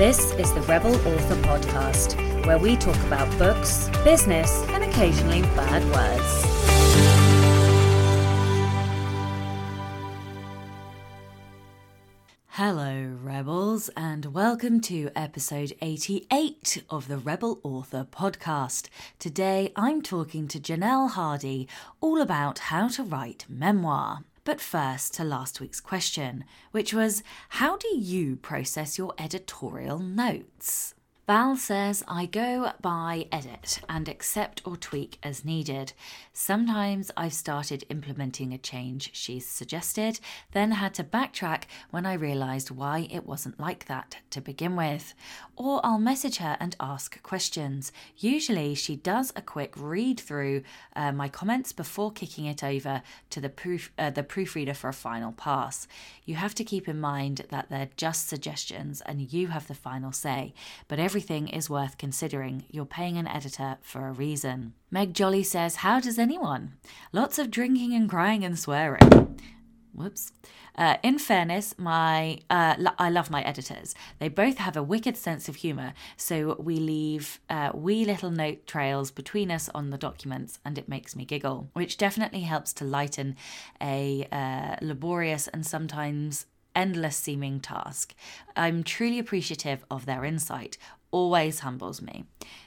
This is the Rebel Author Podcast, where we talk about books, business, and occasionally bad words. Hello, Rebels, and welcome to episode 88 of the Rebel Author Podcast. Today I'm talking to Janelle Hardy all about how to write memoir. But first, to last week's question, which was How do you process your editorial notes? Val says, I go by edit and accept or tweak as needed. Sometimes I've started implementing a change she's suggested, then had to backtrack when I realised why it wasn't like that to begin with. Or I'll message her and ask questions. Usually she does a quick read through uh, my comments before kicking it over to the, proof, uh, the proofreader for a final pass. You have to keep in mind that they're just suggestions and you have the final say, but everything is worth considering. You're paying an editor for a reason. Meg Jolly says, How does anyone? Lots of drinking and crying and swearing. Whoops. Uh, in fairness, my uh, lo- I love my editors. They both have a wicked sense of humour, so we leave uh, wee little note trails between us on the documents, and it makes me giggle, which definitely helps to lighten a uh, laborious and sometimes endless seeming task. I'm truly appreciative of their insight, always humbles me.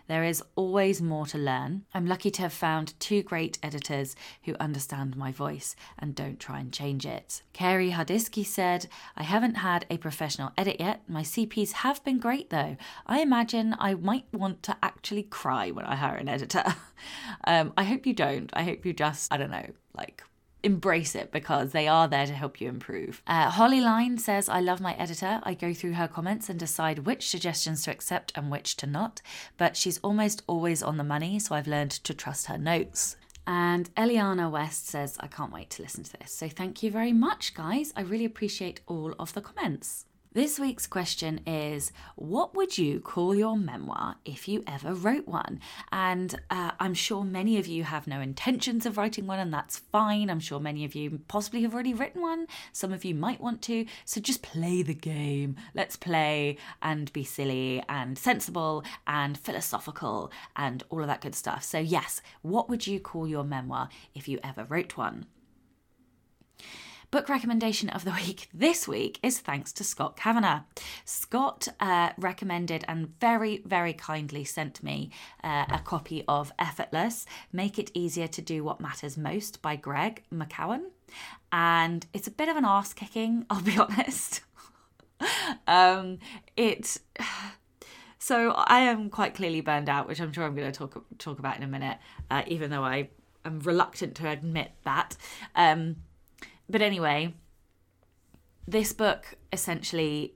There is always more to learn. I'm lucky to have found two great editors who understand my voice and don't try and change it. Carrie Hardisky said, I haven't had a professional edit yet. My CPs have been great though. I imagine I might want to actually cry when I hire an editor. um, I hope you don't. I hope you just, I don't know, like embrace it because they are there to help you improve. Uh, Holly Line says, I love my editor. I go through her comments and decide which suggestions to accept and which to not, but she's almost always on the money, so I've learned to trust her notes. And Eliana West says, I can't wait to listen to this. So thank you very much, guys. I really appreciate all of the comments. This week's question is What would you call your memoir if you ever wrote one? And uh, I'm sure many of you have no intentions of writing one, and that's fine. I'm sure many of you possibly have already written one. Some of you might want to. So just play the game. Let's play and be silly and sensible and philosophical and all of that good stuff. So, yes, what would you call your memoir if you ever wrote one? Book recommendation of the week this week is thanks to Scott Kavanagh. Scott uh, recommended and very, very kindly sent me uh, a copy of Effortless Make It Easier to Do What Matters Most by Greg McKeown. And it's a bit of an ass kicking, I'll be honest. um, it. So I am quite clearly burned out, which I'm sure I'm going to talk talk about in a minute, uh, even though I am reluctant to admit that. Um, but anyway, this book essentially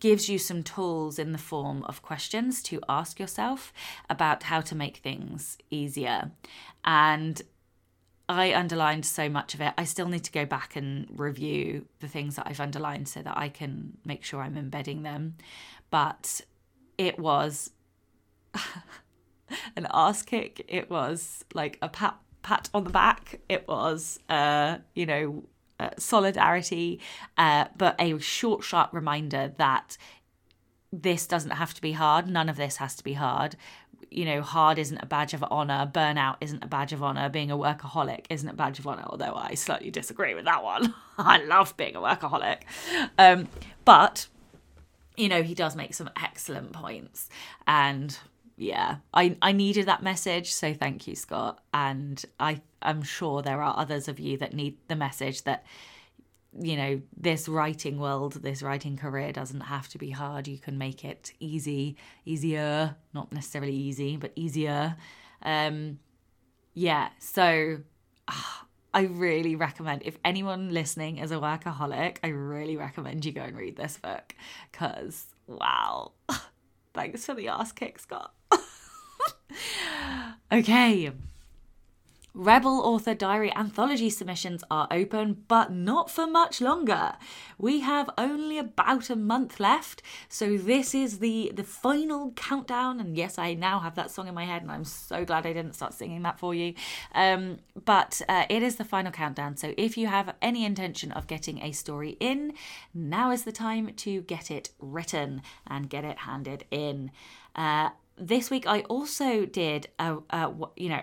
gives you some tools in the form of questions to ask yourself about how to make things easier. And I underlined so much of it. I still need to go back and review the things that I've underlined so that I can make sure I'm embedding them. But it was an ass kick. It was like a pat pat on the back. It was, uh, you know, uh, solidarity, uh, but a short, sharp reminder that this doesn't have to be hard. None of this has to be hard. You know, hard isn't a badge of honor. Burnout isn't a badge of honor. Being a workaholic isn't a badge of honor, although I slightly disagree with that one. I love being a workaholic. Um, but, you know, he does make some excellent points. And yeah, I, I needed that message. So thank you, Scott. And I, I'm sure there are others of you that need the message that, you know, this writing world, this writing career doesn't have to be hard. You can make it easy, easier, not necessarily easy, but easier. Um, yeah, so uh, I really recommend, if anyone listening is a workaholic, I really recommend you go and read this book because, wow. Thanks for the ass kick, Scott. okay. Rebel Author Diary anthology submissions are open, but not for much longer. We have only about a month left, so this is the the final countdown. And yes, I now have that song in my head, and I'm so glad I didn't start singing that for you. Um, but uh, it is the final countdown, so if you have any intention of getting a story in, now is the time to get it written and get it handed in. Uh, this week, I also did a, a you know.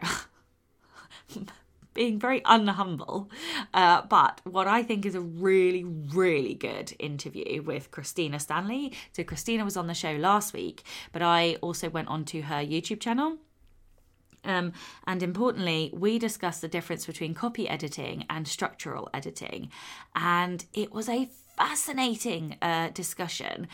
being very unhumble. Uh, but what I think is a really, really good interview with Kristina Stanley. So, Kristina was on the show last week, but I also went onto her YouTube channel. Um, and importantly, we discussed the difference between copy editing and structural editing. And it was a fascinating uh, discussion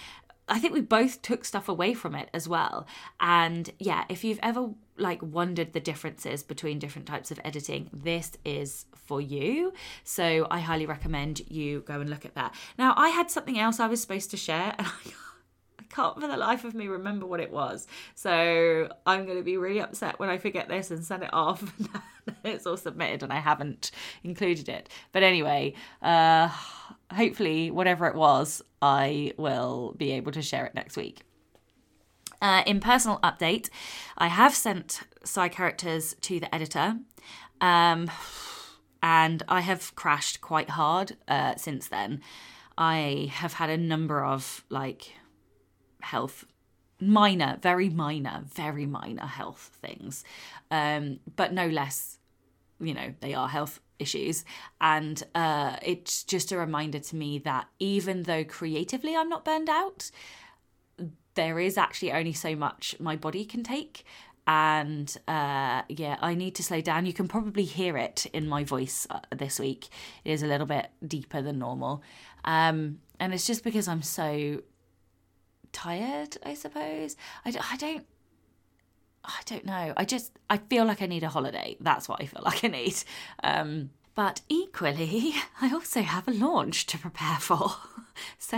I think we both took stuff away from it as well. And yeah, if you've ever like wondered the differences between different types of editing, this is for you. So I highly recommend you go and look at that. Now, I had something else I was supposed to share and I can't for the life of me remember what it was. So I'm going to be really upset when I forget this and send it off. it's all submitted and I haven't included it. But anyway, uh, hopefully, whatever it was, I will be able to share it next week. Uh, in personal update, I have sent side characters to the editor. Um, and I have crashed quite hard uh, since then. I have had a number of like health minor, very minor, very minor health things, um, but no less, you know, they are health issues. And uh, it's just a reminder to me that even though creatively I'm not burned out, there is actually only so much my body can take. And uh, yeah, I need to slow down. You can probably hear it in my voice uh, this week. It is a little bit deeper than normal. Um, and it's just because I'm so tired, I suppose. I, I don't I don't know. I just I feel like I need a holiday. That's what I feel like I need. Um, but equally, I also have a launch to prepare for. So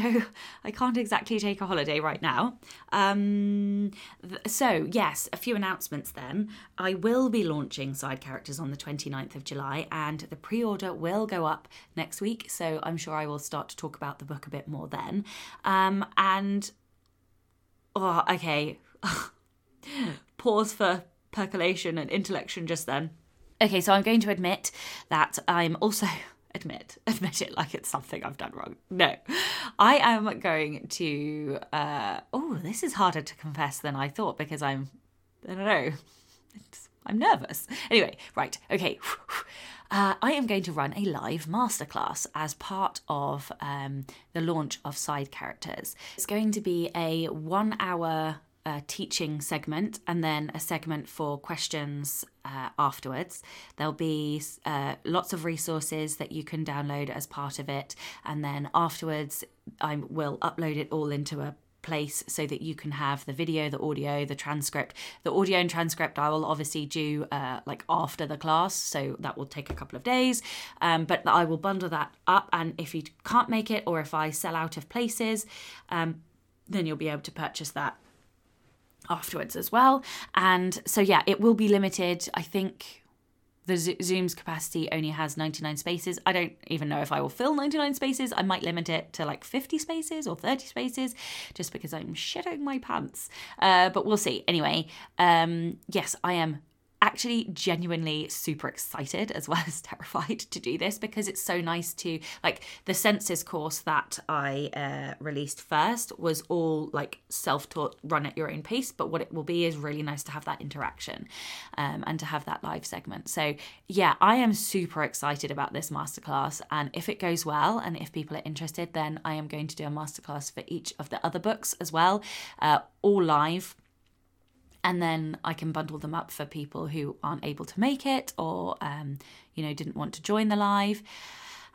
I can't exactly take a holiday right now. Um, th- so, yes, a few announcements then. I will be launching Side Characters on the 29th of July, and the pre order will go up next week. So I'm sure I will start to talk about the book a bit more then. Um, and oh, okay. Pause for percolation and intellection just then. Okay, so I'm going to admit that I'm also admit admit it like it's something I've done wrong. No, I am going to. Uh, oh, this is harder to confess than I thought because I'm. I don't know. It's, I'm nervous. Anyway, right. Okay. Uh, I am going to run a live masterclass as part of um, the launch of Side Characters. It's going to be a one hour uh, teaching segment and then a segment for questions uh, afterwards. There'll be uh, lots of resources that you can download as part of it, and then afterwards, I will upload it all into a place so that you can have the video, the audio, the transcript. The audio and transcript I will obviously do uh, like after the class, so that will take a couple of days. Um, but I will bundle that up, and if you can't make it or if I sell out of places, um, then you'll be able to purchase that afterwards as well. And so yeah, it will be limited. I think the Zoom's capacity only has 99 spaces. I don't even know if I will fill 99 spaces. I might limit it to like 50 spaces or 30 spaces just because I'm shitting my pants. Uh, but we'll see. Anyway, um, yes, I am actually genuinely super excited as well as terrified to do this because it's so nice to like the senses course that i uh, released first was all like self-taught run at your own pace but what it will be is really nice to have that interaction um, and to have that live segment. So yeah i am super excited about this masterclass and if it goes well and if people are interested then i am going to do a masterclass for each of the other books as well uh, all live and then I can bundle them up for people who aren't able to make it or um, you know didn't want to join the live.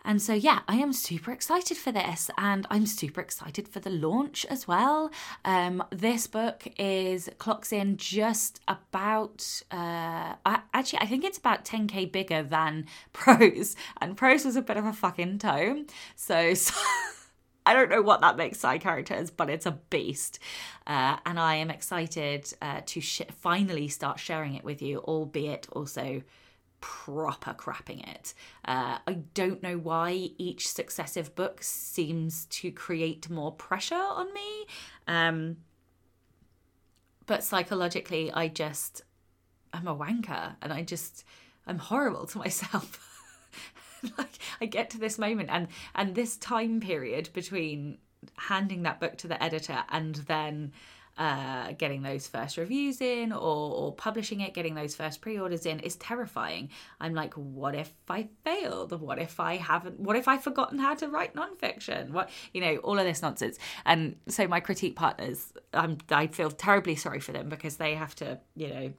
And so, yeah, I am super excited for this, and I'm super excited for the launch as well. Um, this book is clocks in just about, uh, I, actually, I think it's about 10k bigger than Prose, and Prose was a bit of a fucking tome. So, so I don't know what that makes side characters, but it's a beast. Uh, and I am excited uh, to sh- finally start sharing it with you, albeit also proper crapping it. Uh, I don't know why each successive book seems to create more pressure on me. Um, but psychologically, I just, I'm a wanker and I just, I'm horrible to myself. like I get to this moment and and this time period between handing that book to the editor and then uh, getting those first reviews in or, or publishing it, getting those first pre orders in is terrifying. I'm like, what if I failed? What if I haven't? What if I've forgotten how to write nonfiction? What, you know, all of this nonsense. And so my critique partners, um, I feel terribly sorry for them because they have to, you know,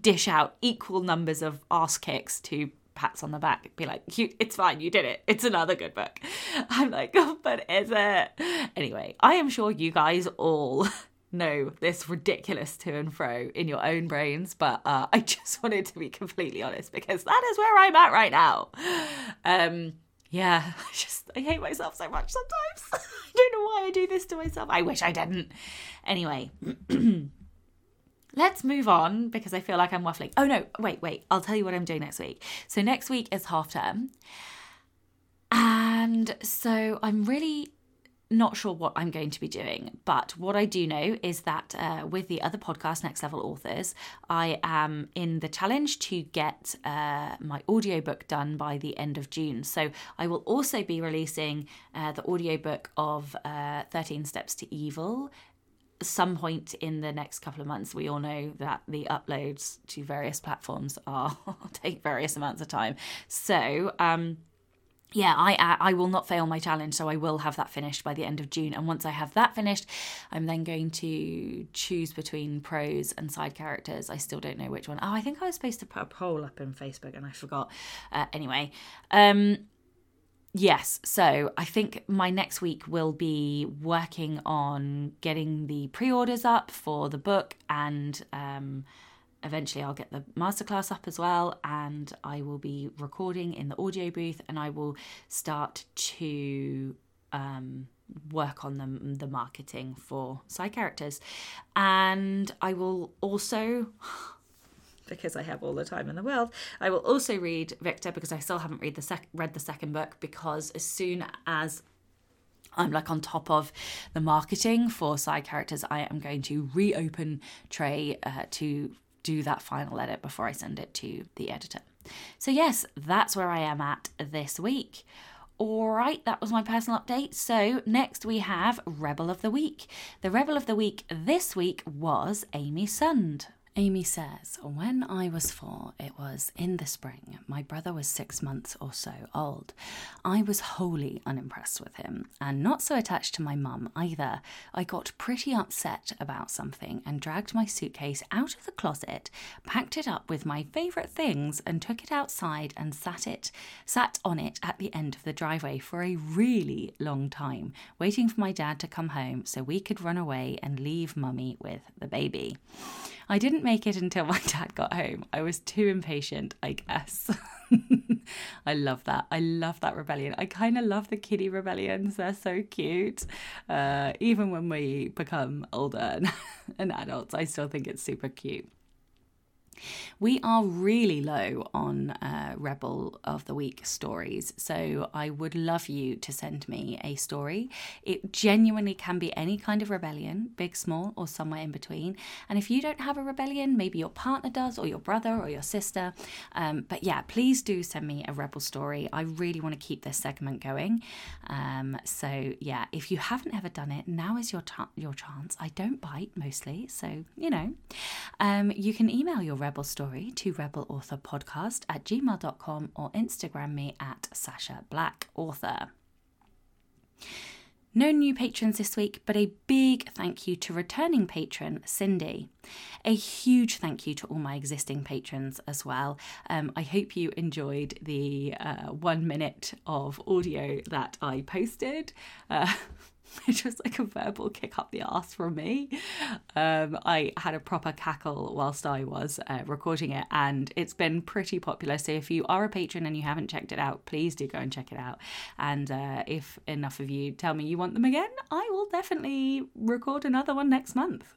dish out equal numbers of ass kicks to pats on the back, be like, "You, it's fine, you did it. It's another good book." I'm like, oh, "But is it?" Anyway, I am sure you guys all know this ridiculous to and fro in your own brains, but uh, I just wanted to be completely honest because that is where I'm at right now. Um, yeah, I just I hate myself so much sometimes. I don't know why I do this to myself. I wish I didn't. Anyway. let's move on because I feel like I'm waffling. Oh no, wait, wait. I'll tell you what I'm doing next week. So next week is half term. And so I'm really not sure what I'm going to be doing, but what I do know is that uh, with the other podcast, Next Level Authors, I am in the challenge to get uh, my audiobook done by the end of June. So I will also be releasing uh, the audiobook of uh, 13 Steps to Evil some point in the next couple of months we all know that the uploads to various platforms are take various amounts of time so um yeah, I I will not fail my challenge, so I will have that finished by the end of June. And once I have that finished, I'm then going to choose between prose and side characters. I still don't know which one. Oh, I think I was supposed to put a poll up in Facebook and I forgot. Uh, anyway, um, Yes, so I think my next week will be working on getting the pre orders up for the book, and um, eventually I'll get the masterclass up as well. And I will be recording in the audio booth, and I will start to um, work on the, the marketing for side characters. And I will also because I have all the time in the world. I will also read Victor because I still haven't read the sec- read the second book because as soon as I'm like on top of the marketing for side characters, I am going to reopen Trey uh, to do that final edit before I send it to the editor. So, yes, that's where I am at this week. All right, that was my personal update. So, next we have Rebel of the Week. The Rebel of the Week this week was Aime Sund. Aime says, When I was four, it was in the spring. My brother was six months or so old. I was wholly unimpressed with him, and not so attached to my mum either. I got pretty upset about something and dragged my suitcase out of the closet, packed it up with my favourite things, and took it outside and sat it sat on it at the end of the driveway for a really long time, waiting for my dad to come home so we could run away and leave mummy with the baby. I didn't make it until my dad got home. I was too impatient, I guess. I love that. I love that rebellion. I kind of love the kiddie rebellions. They're so cute. Uh, even when we become older and, and adults, I still think it's super cute. We are really low on uh, Rebel of the Week stories, so I would love you to send me a story. It genuinely can be any kind of rebellion, big, small, or somewhere in between. And if you don't have a rebellion, maybe your partner does, or your brother, or your sister. Um, but yeah, please do send me a Rebel story. I really want to keep this segment going. Um, so yeah, if you haven't ever done it, now is your, t- your chance. I don't bite mostly, so you know. Um, you can email your Rebel Rebel Story to Rebel Author Podcast at gmail.com or Instagram me at Sacha Black Author. No new patrons this week, but a big thank you to returning patron Cindy. A huge thank you to all my existing patrons as well. Um, I hope you enjoyed the uh, one minute of audio that I posted. Uh, which was like a verbal kick up the ass from me. Um, I had a proper cackle whilst I was uh, recording it, and it's been pretty popular. So if you are a patron and you haven't checked it out, please do go and check it out. And uh, if enough of you tell me you want them again, I will definitely record another one next month.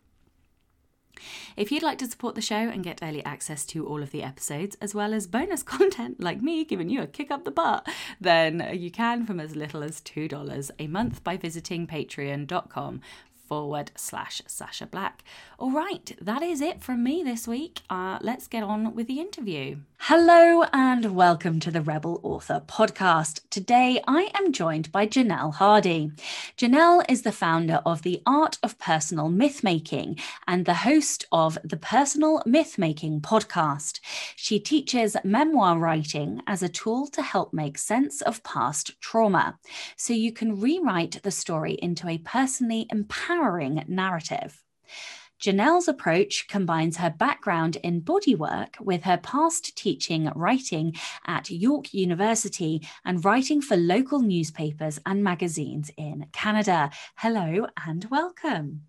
If you'd like to support the show and get early access to all of the episodes, as well as bonus content like me giving you a kick up the butt, then you can from as little as $2 a month by visiting patreon.com forward slash Sacha Black. All right, that is it from me this week. Uh, let's get on with the interview. Hello and welcome to the Rebel Author podcast. Today I am joined by Janelle Hardy. Janelle is the founder of the Art of Personal Mythmaking and the host of the Personal Mythmaking podcast. She teaches memoir writing as a tool to help make sense of past trauma so you can rewrite the story into a personally empowering narrative. Janelle's approach combines her background in bodywork with her past teaching writing at York University and writing for local newspapers and magazines in Canada. Hello and welcome.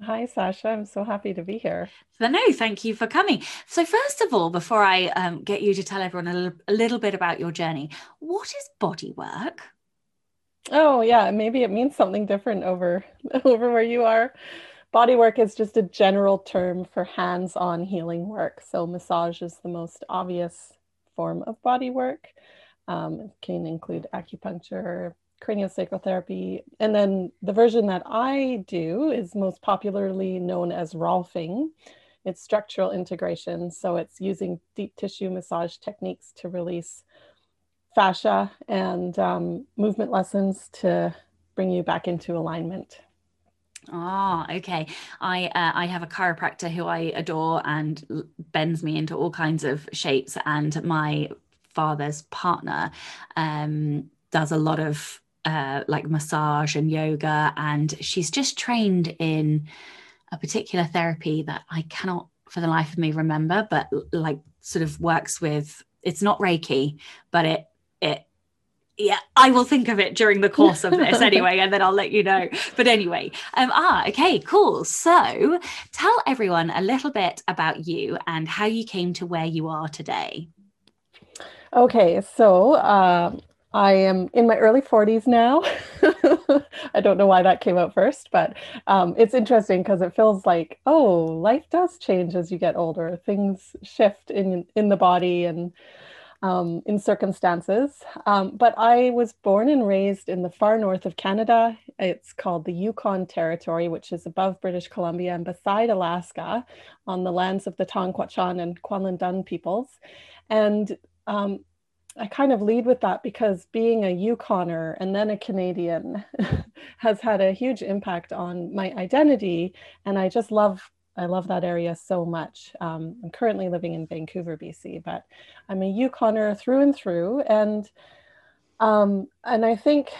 Hi, Sacha. I'm so happy to be here. So, no, thank you for coming. So, first of all, before I um, get you to tell everyone a little, a little bit about your journey, what is bodywork? Oh, yeah, maybe it means something different over over where you are. Body work is just a general term for hands on healing work. So, massage is the most obvious form of body work. Um, it can include acupuncture, craniosacral therapy. And then the version that I do is most popularly known as Rolfing. It's structural integration. So, it's using deep tissue massage techniques to release fascia and um, movement lessons to bring you back into alignment. Ah, okay. I uh, I have a chiropractor who I adore and bends me into all kinds of shapes, and my father's partner um, does a lot of uh, like massage and yoga, and she's just trained in a particular therapy that I cannot, for the life of me, remember, but like sort of works with. It's not Reiki, but it it yeah, I will think of it during the course of this anyway, and then I'll let you know. But anyway, um, ah, okay, cool. So tell everyone a little bit about you and how you came to where you are today. Okay, so uh, I am in my early 40s now. I don't know why that came out first, but um, it's interesting because it feels like, oh, life does change as you get older. Things shift in in the body and um, in circumstances. Um, but I was born and raised in the far north of Canada. It's called the Yukon Territory, which is above British Columbia and beside Alaska on the lands of the Ta'an Kwäch'än and Kwanlin peoples. And um, I kind of lead with that because being a Yukoner and then a Canadian has had a huge impact on my identity. And I just love I love that area so much. Um, I'm currently living in Vancouver, BC, but I'm a Yukoner through and through. And um, and I think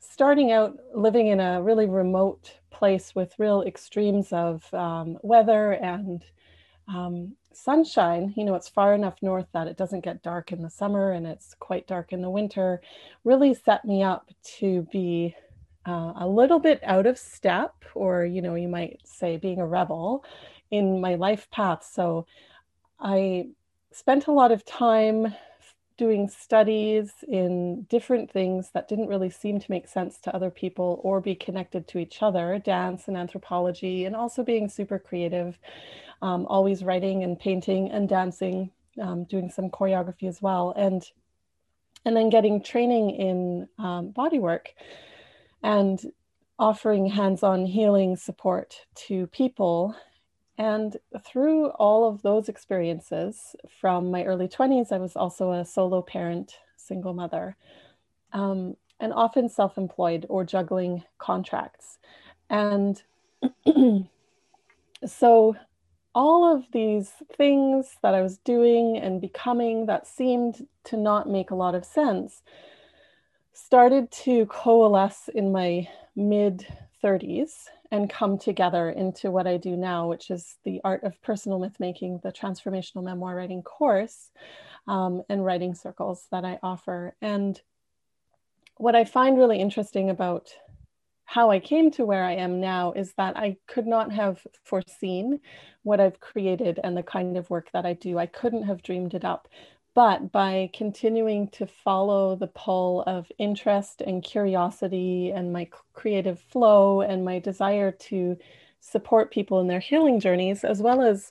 starting out living in a really remote place with real extremes of um, weather and um, sunshine, you know, it's far enough north that it doesn't get dark in the summer and it's quite dark in the winter, really set me up to be uh, a little bit out of step, or you know, you might say being a rebel in my life path. So I spent a lot of time doing studies in different things that didn't really seem to make sense to other people or be connected to each other dance and anthropology and also being super creative um, always writing and painting and dancing um, doing some choreography as well and and then getting training in um, body work and offering hands on healing support to people. And through all of those experiences from my early 20s, I was also a solo parent, single mother, um, and often self employed or juggling contracts. And so, all of these things that I was doing and becoming that seemed to not make a lot of sense started to coalesce in my mid 30s and come together into what I do now, which is the art of personal myth making, the transformational memoir writing course, um, and writing circles that I offer. And what I find really interesting about how I came to where I am now is that I could not have foreseen what I've created and the kind of work that I do. I couldn't have dreamed it up. But by continuing to follow the pull of interest and curiosity and my creative flow and my desire to support people in their healing journeys, as well as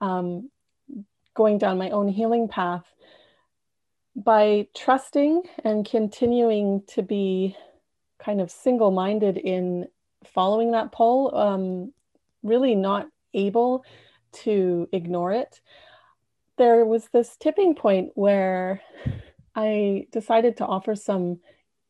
um, going down my own healing path by trusting and continuing to be kind of single minded in following that pull, um, really not able to ignore it. There was this tipping point where I decided to offer some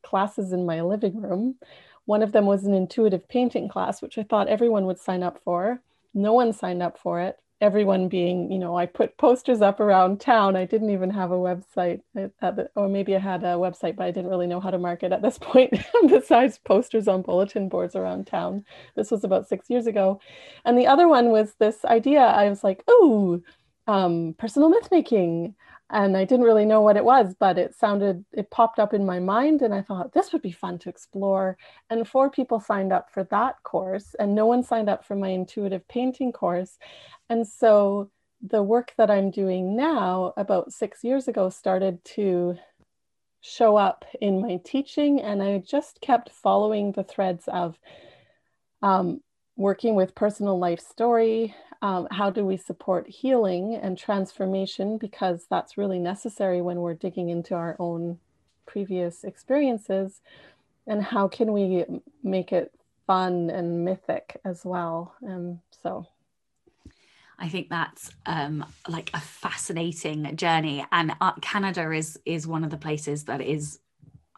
classes in my living room. One of them was an intuitive painting class, which I thought everyone would sign up for. No one signed up for it everyone being, you know, I put posters up around town. I didn't even have a website, uh, the, or maybe I had a website, but I didn't really know how to market at this point, besides posters on bulletin boards around town. This was about six years ago. And the other one was this idea I was like, oh, um, personal myth making and I didn't really know what it was, but it sounded, it popped up in my mind, and I thought this would be fun to explore. And four people signed up for that course, and no one signed up for my intuitive painting course. And so the work that I'm doing now, about six years ago, started to show up in my teaching, and I just kept following the threads of um, working with personal life story, um, how do we support healing and transformation? Because that's really necessary when we're digging into our own previous experiences. And how can we make it fun and mythic as well? And so. I think that's um, like a fascinating journey, and uh, Canada is is one of the places that is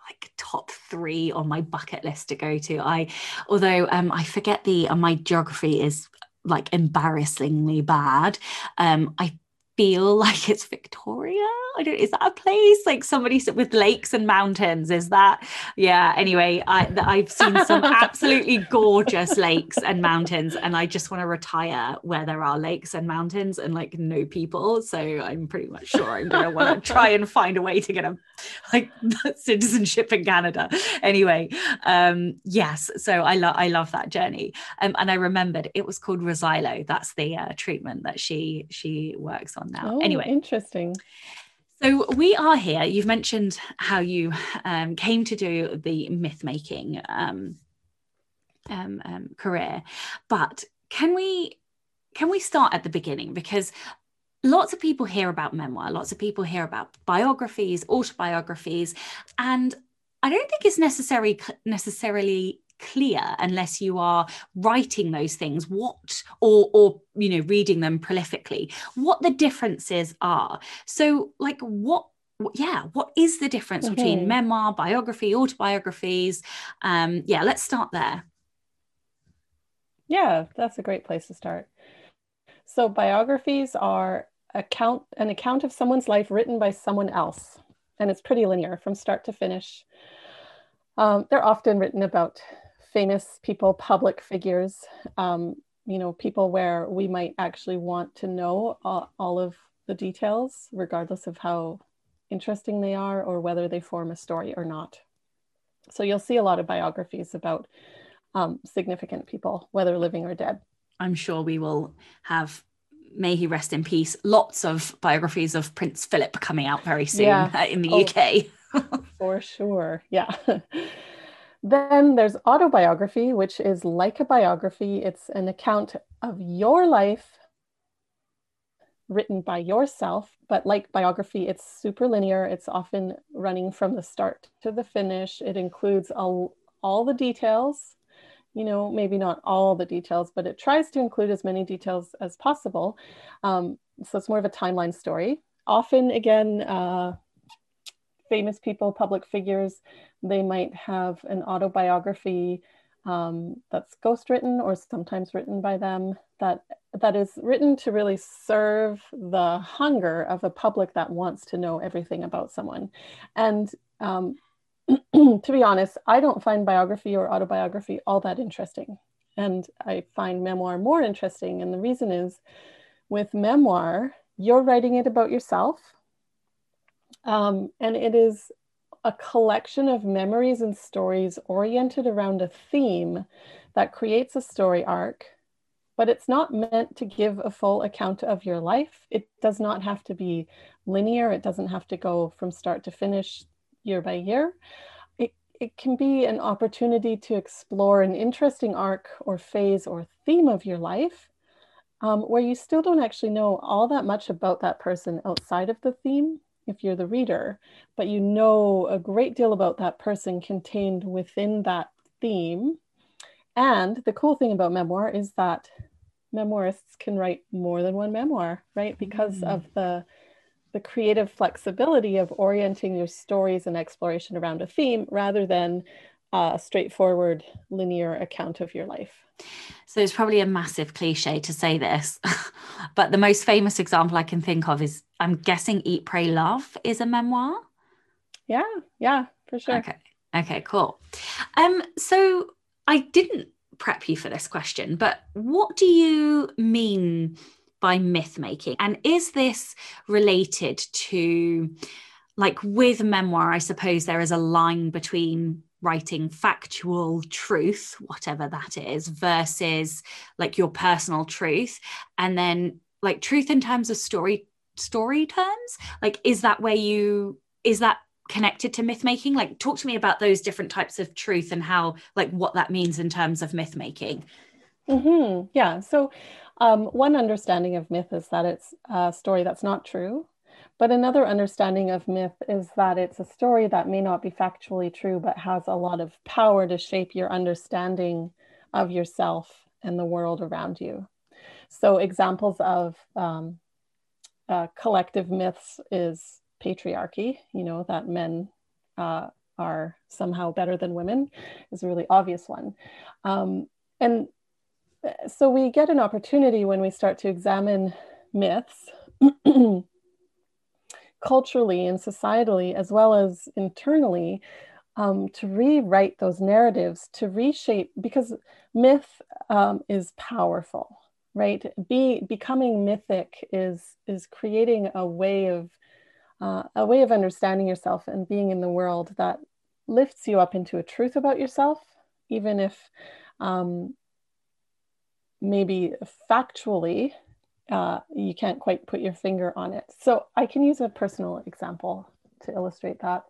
like top three on my bucket list to go to. I, although um, I forget the uh, my geography is like embarrassingly bad. Um, I feel like it's Victoria. I don't. Is that a place like somebody with lakes and mountains? Is that? Yeah. Anyway, I, I've seen some absolutely gorgeous lakes and mountains, and I just want to retire where there are lakes and mountains and like no people. So I'm pretty much sure I'm going to want to try and find a way to get a like citizenship in Canada. Anyway, um, yes. So I love I love that journey, um, and I remembered it was called Resilo. That's the uh, treatment that she she works on now. Oh, anyway, interesting. So we are here. You've mentioned how you um, came to do the myth making um, um, um, career, but can we can we start at the beginning because lots of people hear about memoir, lots of people hear about biographies, autobiographies, and I don't think it's necessary necessarily clear unless you are writing those things what or or you know reading them prolifically. What the differences are. So like what yeah what is the difference mm-hmm. between memoir biography autobiographies? Um yeah let's start there. Yeah that's a great place to start. So biographies are account an account of someone's life written by someone else and it's pretty linear from start to finish. Um, they're often written about famous people, public figures, um, you know, people where we might actually want to know all, all of the details, regardless of how interesting they are or whether they form a story or not. So you'll see a lot of biographies about um, significant people, whether living or dead. I'm sure we will have, may he rest in peace, lots of biographies of Prince Philip coming out very soon yeah. uh, in the oh, UK. for sure. Yeah. Then there's autobiography, which is like a biography. It's an account of your life written by yourself, but like biography, it's super linear. It's often running from the start to the finish. It includes all, all the details, you know, maybe not all the details, but it tries to include as many details as possible. Um, so it's more of a timeline story. Often, again, uh, famous people, public figures, they might have an autobiography um, that's ghostwritten or sometimes written by them that that is written to really serve the hunger of a public that wants to know everything about someone. And um, to be honest, I don't find biography or autobiography all that interesting. And I find memoir more interesting. And the reason is with memoir, you're writing it about yourself um, and it is a collection of memories and stories oriented around a theme that creates a story arc, but it's not meant to give a full account of your life. It does not have to be linear, it doesn't have to go from start to finish year by year. It, it can be an opportunity to explore an interesting arc or phase or theme of your life um, where you still don't actually know all that much about that person outside of the theme if you're the reader, but you know a great deal about that person contained within that theme. And the cool thing about memoir is that memoirists can write more than one memoir, right? Because mm. of the the creative flexibility of orienting your stories and exploration around a theme rather than a straightforward linear account of your life. So it's probably a massive cliche to say this, but the most famous example I can think of is I'm guessing Eat, Pray, Love is a memoir. Yeah, yeah, for sure. Okay. Okay, cool. Um, so I didn't prep you for this question, but what do you mean by myth making? And is this related to like with memoir, I suppose there is a line between writing factual truth, whatever that is, versus like your personal truth. And then like truth in terms of story story terms. Like, is that where you is that connected to myth making? Like talk to me about those different types of truth and how like what that means in terms of myth making. Mm-hmm. Yeah. So um, one understanding of myth is that it's a story that's not true but another understanding of myth is that it's a story that may not be factually true, but has a lot of power to shape your understanding of yourself and the world around you. So, examples of um, uh, collective myths is patriarchy, you know, that men uh, are somehow better than women is a really obvious one. Um, and uh, so we get an opportunity when we start to examine myths culturally and societally, as well as internally, um, to rewrite those narratives, to reshape, because myth um, is powerful, right? Be becoming mythic is is creating a way of uh, a way of understanding yourself and being in the world that lifts you up into a truth about yourself, even if um, maybe factually uh, you can't quite put your finger on it. So I can use a personal example to illustrate that.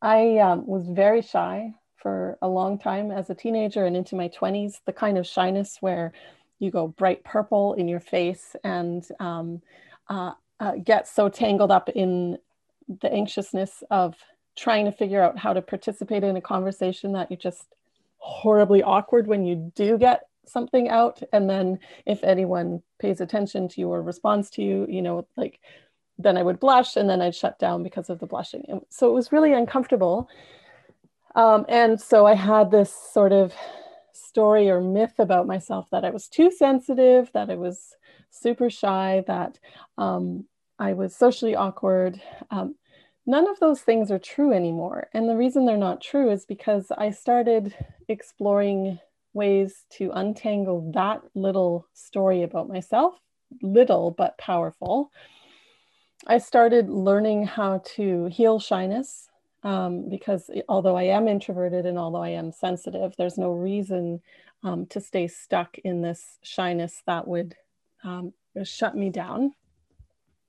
I um, was very shy for a long time as a teenager and into my 20s, the kind of shyness where you go bright purple in your face and um, uh, uh, get so tangled up in the anxiousness of trying to figure out how to participate in a conversation that you're just horribly awkward when you do get something out. And then if anyone pays attention to you or responds to you you know like then i would blush and then i'd shut down because of the blushing. So it was really uncomfortable. Um, and so i had this sort of story or myth about myself that i was too sensitive that i was super shy that um, i was socially awkward. Um, none of those things are true anymore. And the reason they're not true is because i started exploring ways to untangle that little story about myself, little but powerful. I started learning how to heal shyness um, because although I am introverted and although I am sensitive, there's no reason um, to stay stuck in this shyness that would um, shut me down.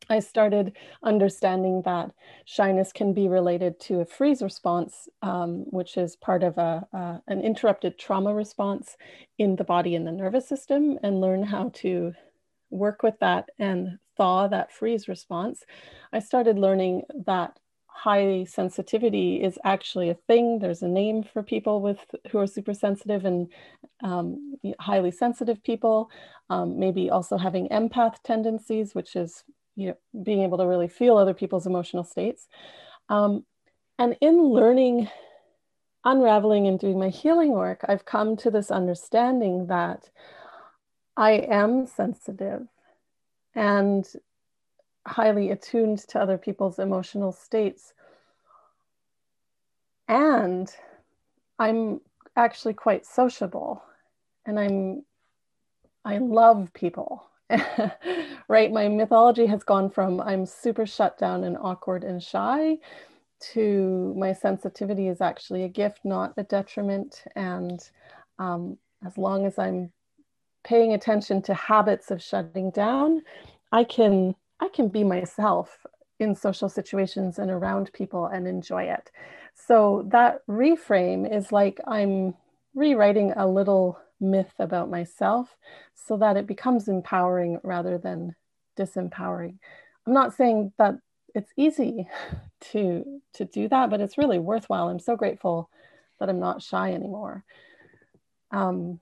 I started understanding that shyness can be related to a freeze response, um, which is part of a, uh, an interrupted trauma response in the body and the nervous system, and learn how to work with that and thaw that freeze response. I started learning that high sensitivity is actually a thing. There's a name for people with who are super sensitive and um, highly sensitive people. Um, maybe also having empath tendencies, which is you know, being able to really feel other people's emotional states. Um, and in learning, unraveling, and doing my healing work, I've come to this understanding that I am sensitive and highly attuned to other people's emotional states. And I'm actually quite sociable and I'm I love people right? My mythology has gone from I'm super shut down and awkward and shy to my sensitivity is actually a gift, not a detriment. And um, as long as I'm paying attention to habits of shutting down, I can I can be myself in social situations and around people and enjoy it. So that reframe is like I'm rewriting a little myth about myself so that it becomes empowering rather than disempowering. I'm not saying that it's easy to to do that, but it's really worthwhile. I'm so grateful that I'm not shy anymore. Um,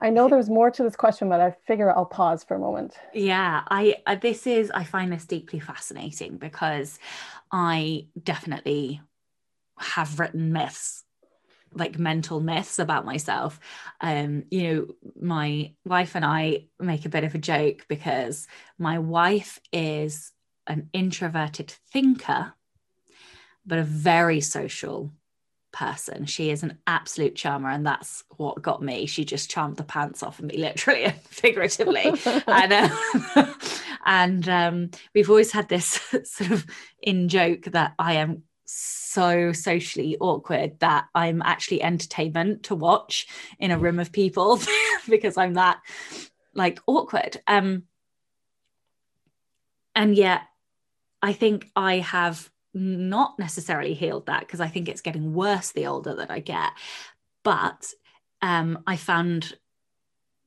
I know there's more to this question, but I figure I'll pause for a moment. Yeah, I uh, this is I find this deeply fascinating because I definitely have written myths like mental myths about myself. Um, you know, my wife and I make a bit of a joke because my wife is an introverted thinker, but a very social person. She is an absolute charmer, and that's what got me. She just charmed the pants off of me, literally and figuratively. and uh, and um, we've always had this sort of in joke that I am so socially awkward that I'm actually entertainment to watch in a room of people because I'm that like awkward. Um, and yet, I think I have not necessarily healed that because I think it's getting worse the older that I get. But um, I found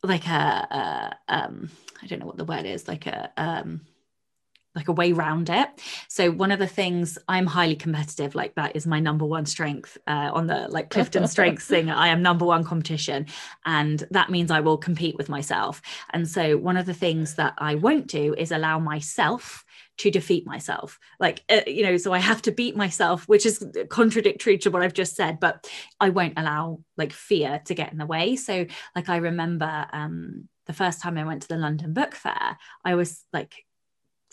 like a, a um, I don't know what the word is, like a um, like a way around it. So one of the things I'm highly competitive, like that is my number one strength uh, on the like Clifton Strengths thing. I am number one competition, and that means I will compete with myself. And so one of the things that I won't do is allow myself to defeat myself like uh, you know so i have to beat myself which is contradictory to what i've just said but i won't allow like fear to get in the way so like i remember um the first time i went to the london book fair i was like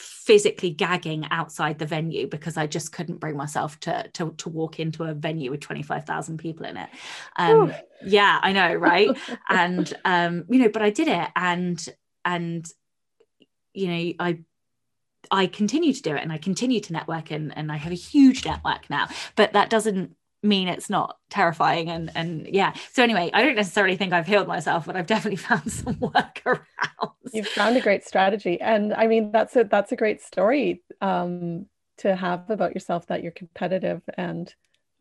physically gagging outside the venue because I just couldn't bring myself to to, to walk into a venue with 25,000 people in it. Um, yeah, I know, right? and um, you know, but I did it and and you know, I I continue to do it and I continue to network and, and I have a huge network now. But that doesn't mean it's not terrifying and and yeah. So anyway i don't necessarily think i've healed myself but i've definitely found some work workarounds. You've found a great strategy. And i mean that's a that's a great story um to have about yourself that you're competitive and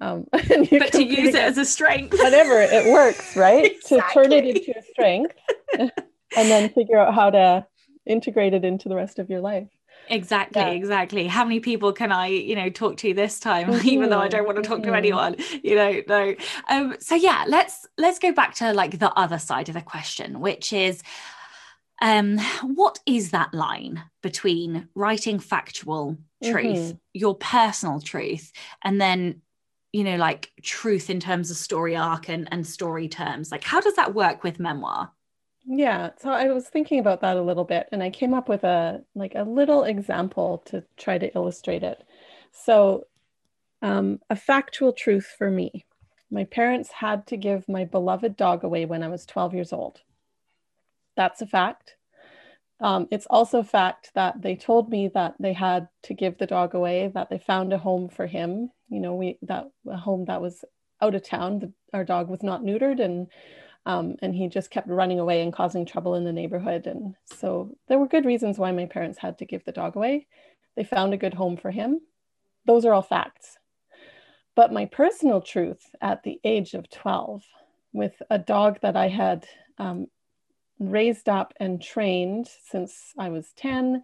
um and but to use it as a strength. Whatever it works right? Exactly. to turn it into a strength and then figure out how to integrate it into the rest of your life exactly yeah. exactly how many people can i you know talk to this time mm-hmm. even though i don't want to talk mm-hmm. to anyone you know no um so yeah let's let's go back to like the other side of the question which is um what is that line between writing factual truth mm-hmm. your personal truth and then you know like truth in terms of story arc and and story terms like how does that work with memoir yeah, so I was thinking about that a little bit and I came up with a like a little example to try to illustrate it. So um, a factual truth for me. My parents had to give my beloved dog away when I was 12 years old. That's a fact. Um, it's also fact that they told me that they had to give the dog away, that they found a home for him. You know, we that a home that was out of town. The, our dog was not neutered, and um, and he just kept running away and causing trouble in the neighborhood. And so there were good reasons why my parents had to give the dog away. They found a good home for him. Those are all facts. But my personal truth at the age of 12, with a dog that I had um, raised up and trained since I was 10,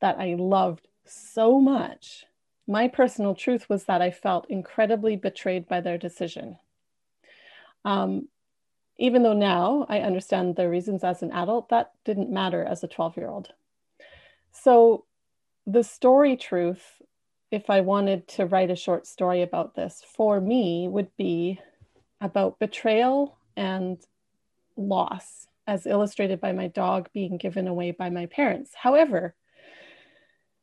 that I loved so much, my personal truth was that I felt incredibly betrayed by their decision. Um, even though now I understand the reasons as an adult, that didn't matter as a 12 year old. So, the story truth, if I wanted to write a short story about this for me, would be about betrayal and loss, as illustrated by my dog being given away by my parents. However,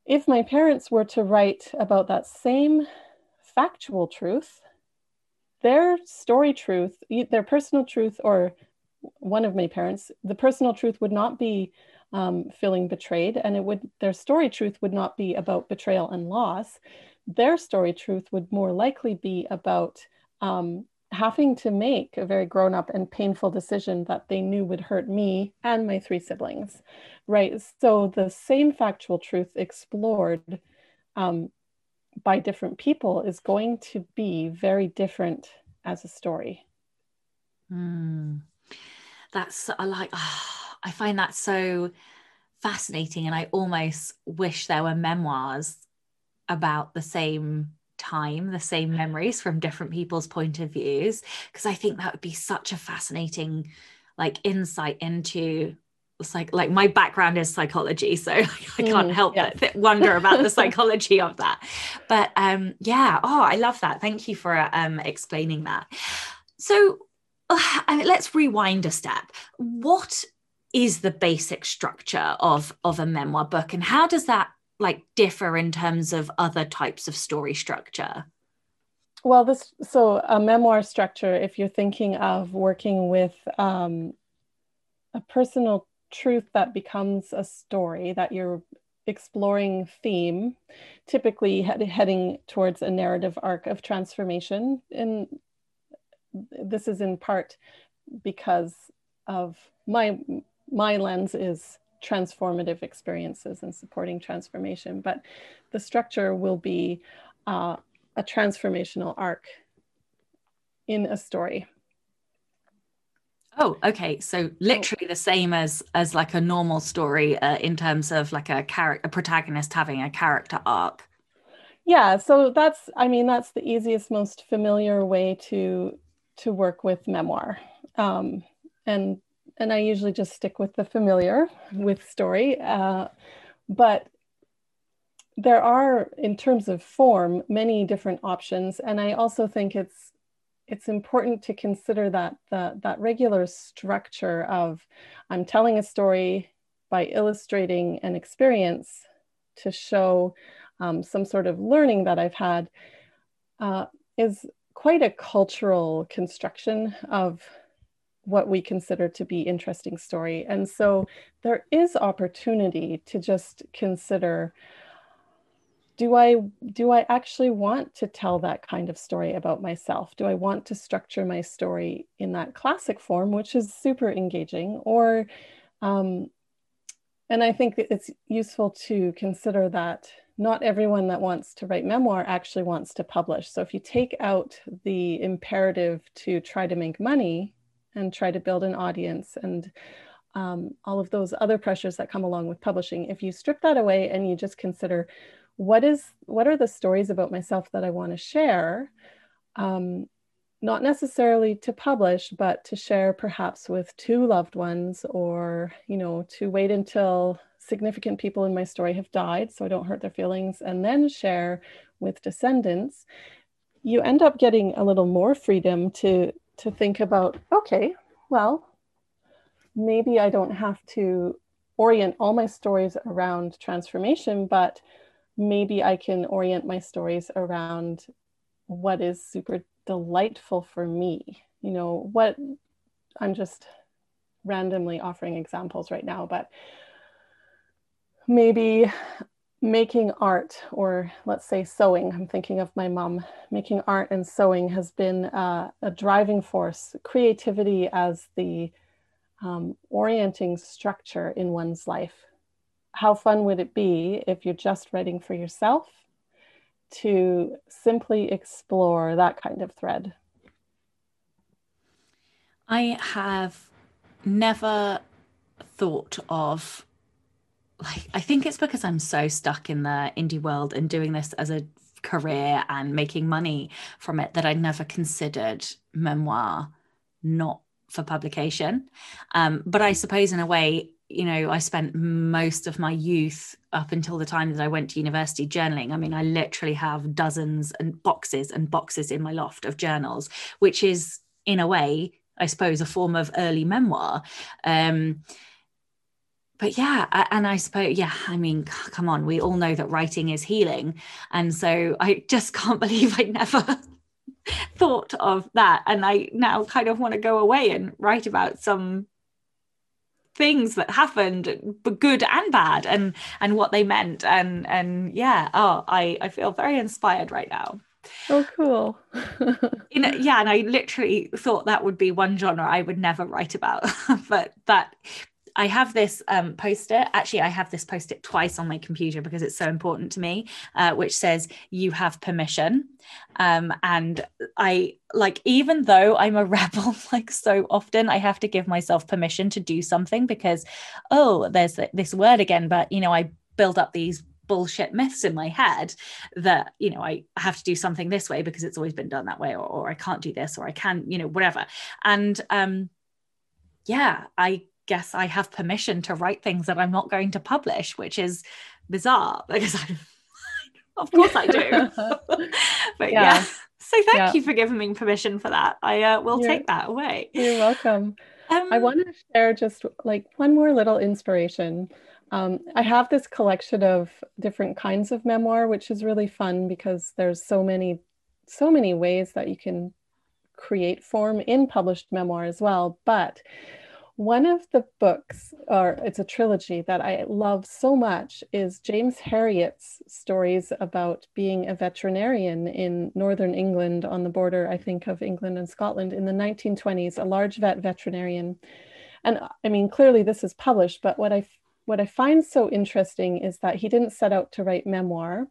if my parents were to write about that same factual truth, their story truth, their personal truth, or one of my parents, the personal truth would not be um, feeling betrayed, and it would their story truth would not be about betrayal and loss. Their story truth would more likely be about um, having to make a very grown up and painful decision that they knew would hurt me and my three siblings, right? So the same factual truth explored um, by different people is going to be very different as a story. Mm. That's I like. Oh, I find that so fascinating, and I almost wish there were memoirs about the same time, the same memories from different people's point of views, because I think that would be such a fascinating like insight into like like my background is psychology so i can't mm, help yeah. but wonder about the psychology of that. But um yeah oh i love that. Thank you for um explaining that. So uh, let's rewind a step. What is the basic structure of of a memoir book and how does that like differ in terms of other types of story structure? Well this so a memoir structure if you're thinking of working with um, a personal truth that becomes a story that you're exploring theme typically head, heading towards a narrative arc of transformation. And this is in part because of my my lens is transformative experiences and supporting transformation but the structure will be uh, a transformational arc in a story Oh, okay. So literally the same as as like a normal story uh, in terms of like a character, a protagonist having a character arc. Yeah. So that's, I mean, that's the easiest, most familiar way to to work with memoir, um, and and I usually just stick with the familiar with story, uh, but there are, in terms of form, many different options, and I also think it's it's important to consider that the, that regular structure of I'm telling a story by illustrating an experience to show um, some sort of learning that I've had uh, is quite a cultural construction of what we consider to be interesting story. And so there is opportunity to just consider do I do I actually want to tell that kind of story about myself? Do I want to structure my story in that classic form, which is super engaging, or um, and I think it's useful to consider that not everyone that wants to write memoir actually wants to publish. So if you take out the imperative to try to make money and try to build an audience and um, all of those other pressures that come along with publishing, if you strip that away and you just consider what is what are the stories about myself that I want to share, um, not necessarily to publish, but to share perhaps with two loved ones, or you know, to wait until significant people in my story have died, so I don't hurt their feelings, and then share with descendants. You end up getting a little more freedom to to think about. Okay, well, maybe I don't have to orient all my stories around transformation, but maybe I can orient my stories around what is super delightful for me. You know, what I'm just randomly offering examples right now, but maybe making art or let's say sewing. I'm thinking of my mom. Making art and sewing has been uh, a driving force. Creativity as the um, orienting structure in one's life how fun would it be if you're just writing for yourself to simply explore that kind of thread? I have never thought of like I think it's because I'm so stuck in the indie world and doing this as a career and making money from it that I never considered memoir not for publication. Um, but I suppose in a way you know, I spent most of my youth up until the time that I went to university journaling. I mean, I literally have dozens and boxes and boxes in my loft of journals, which is, in a way, I suppose, a form of early memoir. Um, but yeah, and I suppose, yeah, I mean, come on, we all know that writing is healing. And so I just can't believe I never thought of that. And I now kind of want to go away and write about some things that happened but good and bad and and what they meant. And and yeah oh i i feel very inspired right now. Oh cool. You know yeah and i literally thought that would be one genre i would never write about but that I have this um, post-it. Actually, I have this post-it twice on my computer because it's so important to me, uh, which says "You have permission." Um, and I like, even though I'm a rebel, like so often, I have to give myself permission to do something because, oh, there's this word again. But you know, I build up these bullshit myths in my head that you know I have to do something this way because it's always been done that way or, or I can't do this or I can you know whatever and um yeah I guess I have permission to write things that I'm not going to publish which is bizarre because I of course I do but yeah. yeah. so thank yeah. you for giving me permission for that I uh, will you're, take that away you're welcome um, I want to share just like one more little inspiration um, I have this collection of different kinds of memoir, which is really fun because there's so many, so many ways that you can create form in published memoir as well. But one of the books, or it's a trilogy that I love so much, is James Herriot's stories about being a veterinarian in Northern England on the border, I think, of England and Scotland in the 1920s, a large vet veterinarian. And uh, I mean, clearly this is published, but what I what I find so interesting is that he didn't set out to write memoir.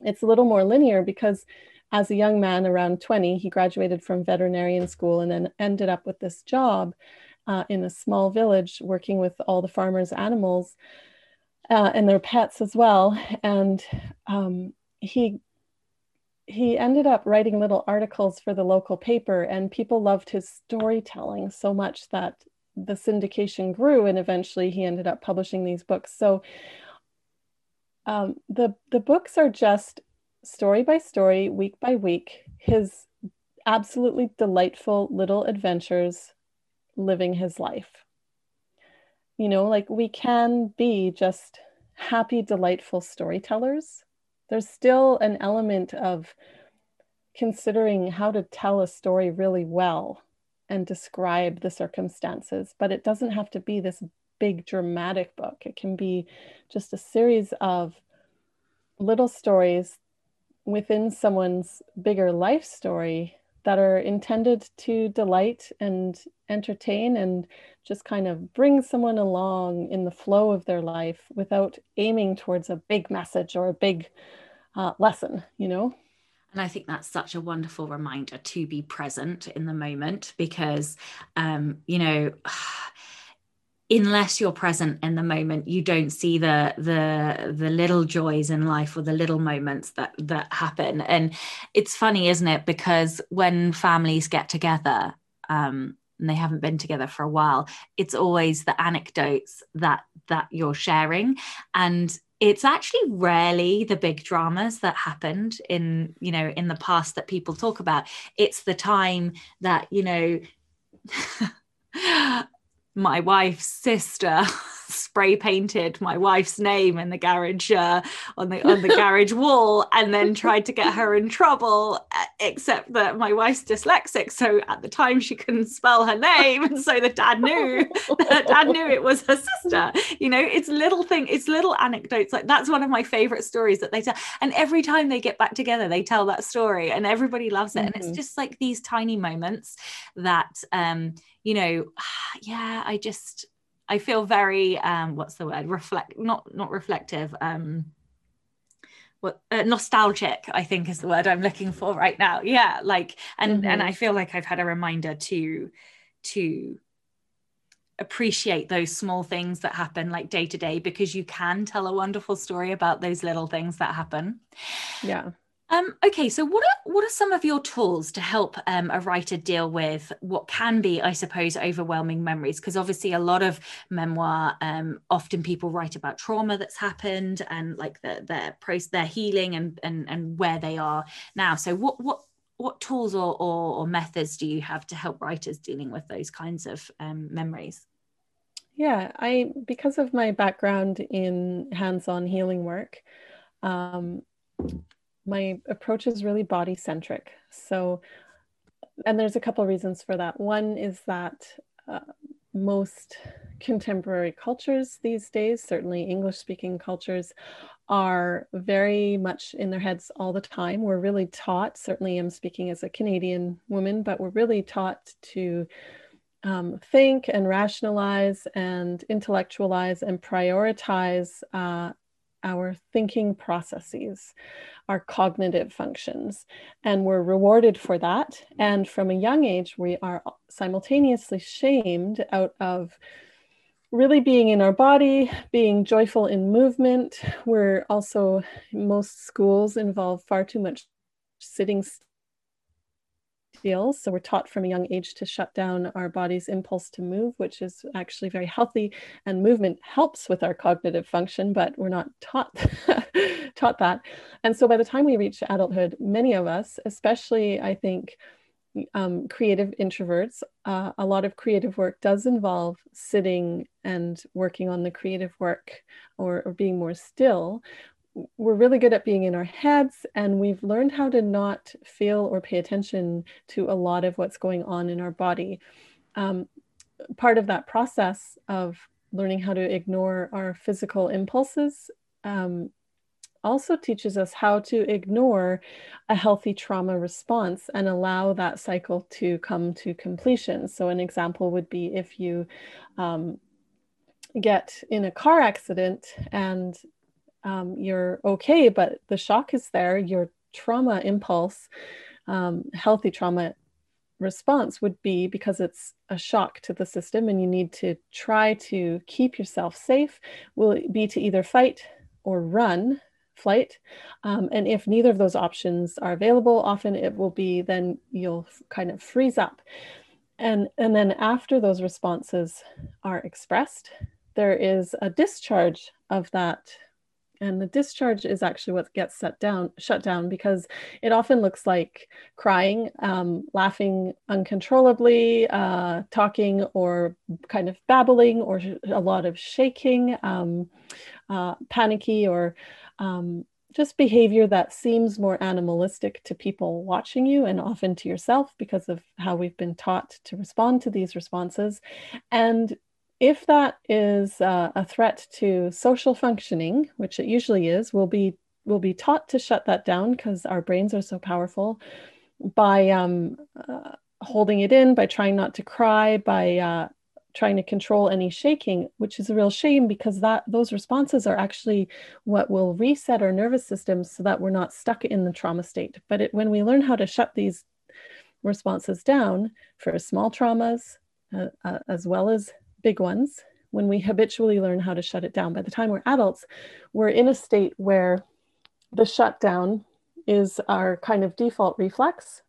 It's a little more linear because as a young man around 20, he graduated from veterinarian school and then ended up with this job uh, in a small village working with all the farmers' animals uh, and their pets as well. And um, he he ended up writing little articles for the local paper, and people loved his storytelling so much that the syndication grew and eventually he ended up publishing these books so um, the the books are just story by story week by week his absolutely delightful little adventures living his life you know like we can be just happy delightful storytellers there's still an element of considering how to tell a story really well and describe the circumstances, but it doesn't have to be this big dramatic book. It can be just a series of little stories within someone's bigger life story that are intended to delight and entertain and just kind of bring someone along in the flow of their life without aiming towards a big message or a big uh, lesson, you know? And I think that's such a wonderful reminder to be present in the moment because, um, you know, unless you're present in the moment, you don't see the the the little joys in life or the little moments that that happen. And it's funny, isn't it? Because when families get together, um, and they haven't been together for a while, it's always the anecdotes that that you're sharing, and it's actually rarely the big dramas that happened in you know in the past that people talk about it's the time that you know my wife's sister spray painted my wife's name in the garage uh, on the on the garage wall and then tried to get her in trouble uh, except that my wife's dyslexic so at the time she couldn't spell her name and so the dad knew the dad knew it was her sister you know it's little thing it's little anecdotes like that's one of my favorite stories that they tell and every time they get back together they tell that story and everybody loves it mm-hmm. and it's mm-hmm. just like these tiny moments that um you know yeah i just I feel very um, what's the word? Reflect not not reflective um, what uh, nostalgic I think is the word I'm looking for right now. Yeah like and mm-hmm. and I feel like I've had a reminder to to appreciate those small things that happen like day to day because you can tell a wonderful story about those little things that happen. Yeah um, okay, so what are what are some of your tools to help um, a writer deal with what can be, I suppose, overwhelming memories? Because obviously, a lot of memoir, um, often people write about trauma that's happened and like the, their their healing, and and and where they are now. So, what what what tools or, or, or methods do you have to help writers dealing with those kinds of um, memories? Yeah, I because of my background in hands-on healing work. Um, my approach is really body centric. So, and there's a couple reasons for that. One is that uh, most contemporary cultures these days, certainly English speaking cultures, are very much in their heads all the time. We're really taught, certainly I'm speaking as a Canadian woman, but we're really taught to um, think and rationalize and intellectualize and prioritize uh, our thinking processes, our cognitive functions. And we're rewarded for that. And from a young age, we are simultaneously shamed out of really being in our body, being joyful in movement. We're also, most schools involve far too much sitting feels. So we're taught from a young age to shut down our body's impulse to move, which is actually very healthy. And movement helps with our cognitive function, but we're not taught taught that. And so by the time we reach adulthood, many of us, especially I think um, creative introverts, uh, a lot of creative work does involve sitting and working on the creative work or, or being more still, we're really good at being in our heads and we've learned how to not feel or pay attention to a lot of what's going on in our body. Um, part of that process of learning how to ignore our physical impulses um, also teaches us how to ignore a healthy trauma response and allow that cycle to come to completion. So an example would be if you um, get in a car accident and um, you're okay, but the shock is there. Your trauma impulse, um, healthy trauma response would be because it's a shock to the system and you need to try to keep yourself safe, will be to either fight or run flight. Um, and if neither of those options are available, often it will be then you'll kind of freeze up. And, and then after those responses are expressed, there is a discharge of that and the discharge is actually what gets shut down shut down because it often looks like crying um, laughing uncontrollably uh, talking or kind of babbling or a lot of shaking um, uh, panicky or um, just behavior that seems more animalistic to people watching you and often to yourself because of how we've been taught to respond to these responses. And if that is uh, a threat to social functioning, which it usually is, we'll be we'll be taught to shut that down because our brains are so powerful by um, uh, holding it in, by trying not to cry, by uh, trying to control any shaking, which is a real shame because that those responses are actually what will reset our nervous system so that we're not stuck in the trauma state. But it, when we learn how to shut these responses down for small traumas, uh, uh, as well as big ones, when we habitually learn how to shut it down, by the time we're adults, we're in a state where the shutdown is our kind of default reflex.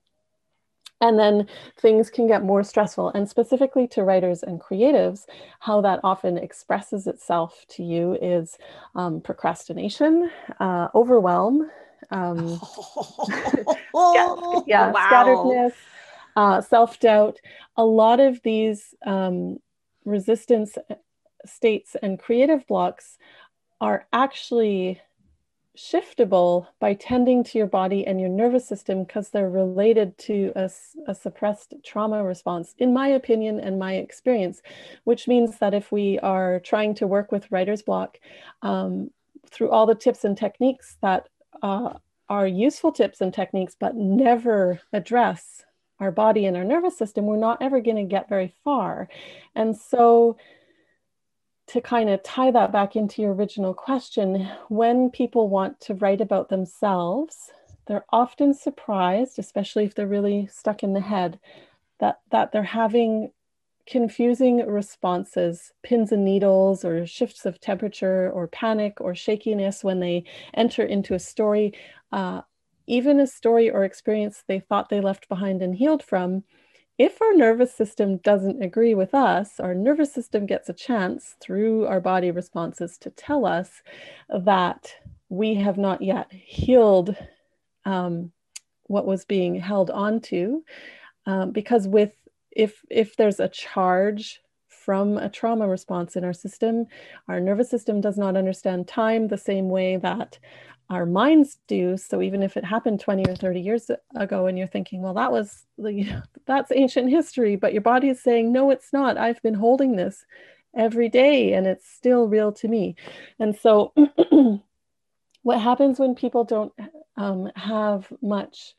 And then things can get more stressful. And specifically to writers and creatives, how that often expresses itself to you is um, procrastination, uh, overwhelm, um, yeah, wow. scatteredness, uh, self doubt. A lot of these um, resistance states and creative blocks are actually shiftable by tending to your body and your nervous system because they're related to a, a, suppressed trauma response, in my opinion and my experience, which means that if we are trying to work with writer's block um, through all the tips and techniques that uh, are useful tips and techniques, but never address our body and our nervous system, we're not ever going to get very far. And so, to kind of tie that back into your original question, when people want to write about themselves, they're often surprised, especially if they're really stuck in the head, that, that they're having confusing responses, pins and needles, or shifts of temperature, or panic, or shakiness when they enter into a story. Uh, even a story or experience they thought they left behind and healed from, if our nervous system doesn't agree with us, our nervous system gets a chance through our body responses to tell us that we have not yet healed um, what was being held onto. Um, because with if if there's a charge from a trauma response in our system, our nervous system does not understand time the same way that our minds do. So even if it happened 20 or 30 years ago and you're thinking well that was you know, that's ancient history but your body is saying no it's not. I've been holding this every day and it's still real to me. And so what happens when people don't um, have much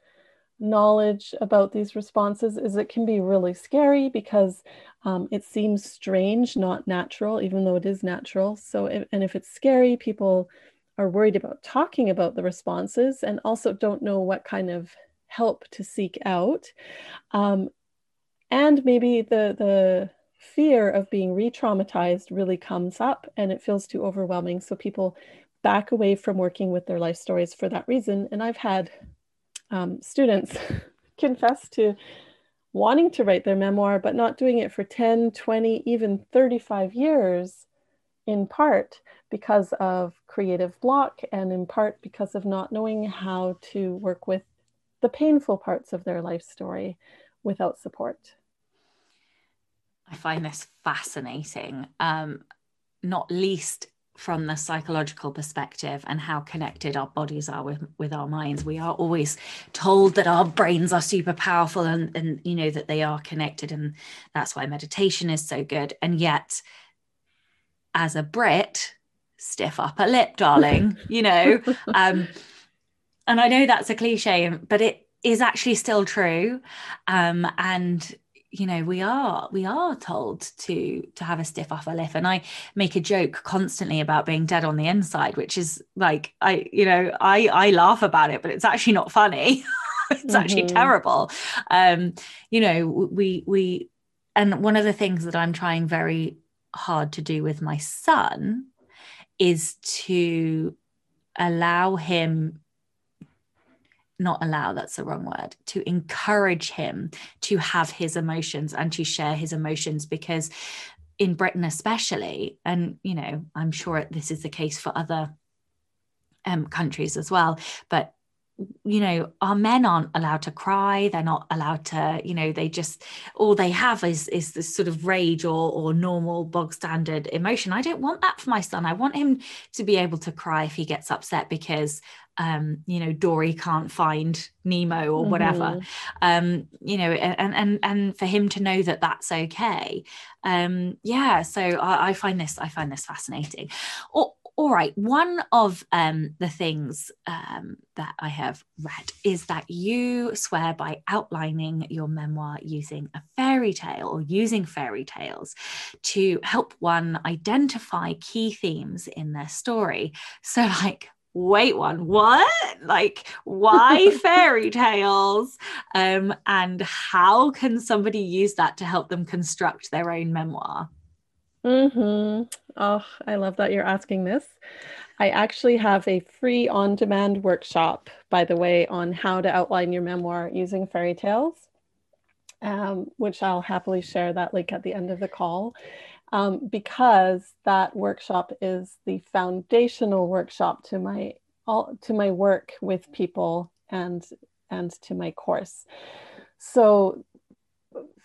knowledge about these responses is it can be really scary because um, it seems strange, not natural, even though it is natural. So, if, and if it's scary, people are worried about talking about the responses and also don't know what kind of help to seek out. Um, and maybe the, the fear of being re traumatized really comes up and it feels too overwhelming. So people back away from working with their life stories for that reason. And I've had um, students confess to wanting to write their memoir, but not doing it for 10, 20, even 35 years, in part because of creative block and in part because of not knowing how to work with the painful parts of their life story without support. I find this fascinating, um, not least from the psychological perspective and how connected our bodies are with with our minds we are always told that our brains are super powerful and and you know that they are connected and that's why meditation is so good and yet as a brit stiff upper lip darling you know? Um and i know that's a cliche but it is actually still true. Um and you know we are we are told to to have a stiff upper lip. And i make a joke constantly about being dead on the inside which is like i you know i i laugh about it but it's actually not funny. It's mm-hmm. actually terrible. Um you know we we and one of the things that i'm trying very hard to do with my son is to allow him not allow that's the wrong word to encourage him to have his emotions and to share his emotions because in britain especially and you know i'm sure this is the case for other um, countries as well but you know our men aren't allowed to cry. They're not allowed to you know they just all they have is is this sort of rage or or normal bog standard emotion. I don't want that for my son. I want him to be able to cry if he gets upset because um you know dory can't find nemo or whatever. Mm-hmm. um you know and and and for him to know that that's okay. Um yeah so i, I find this i find this fascinating. Or all right, one of um, the things um, that I have read is that you swear by outlining your memoir using a fairy tale or using fairy tales to help one identify key themes in their story. So, like, wait one what like why fairy tales um and how can somebody use that to help them construct their own memoir Mm-hmm. Oh, I love that you're asking this. I actually have a free on demand workshop, by the way, on how to outline your memoir using fairy tales, um, which I'll happily share that link at the end of the call. Um, because that workshop is the foundational workshop to my all to my work with people and and to my course. So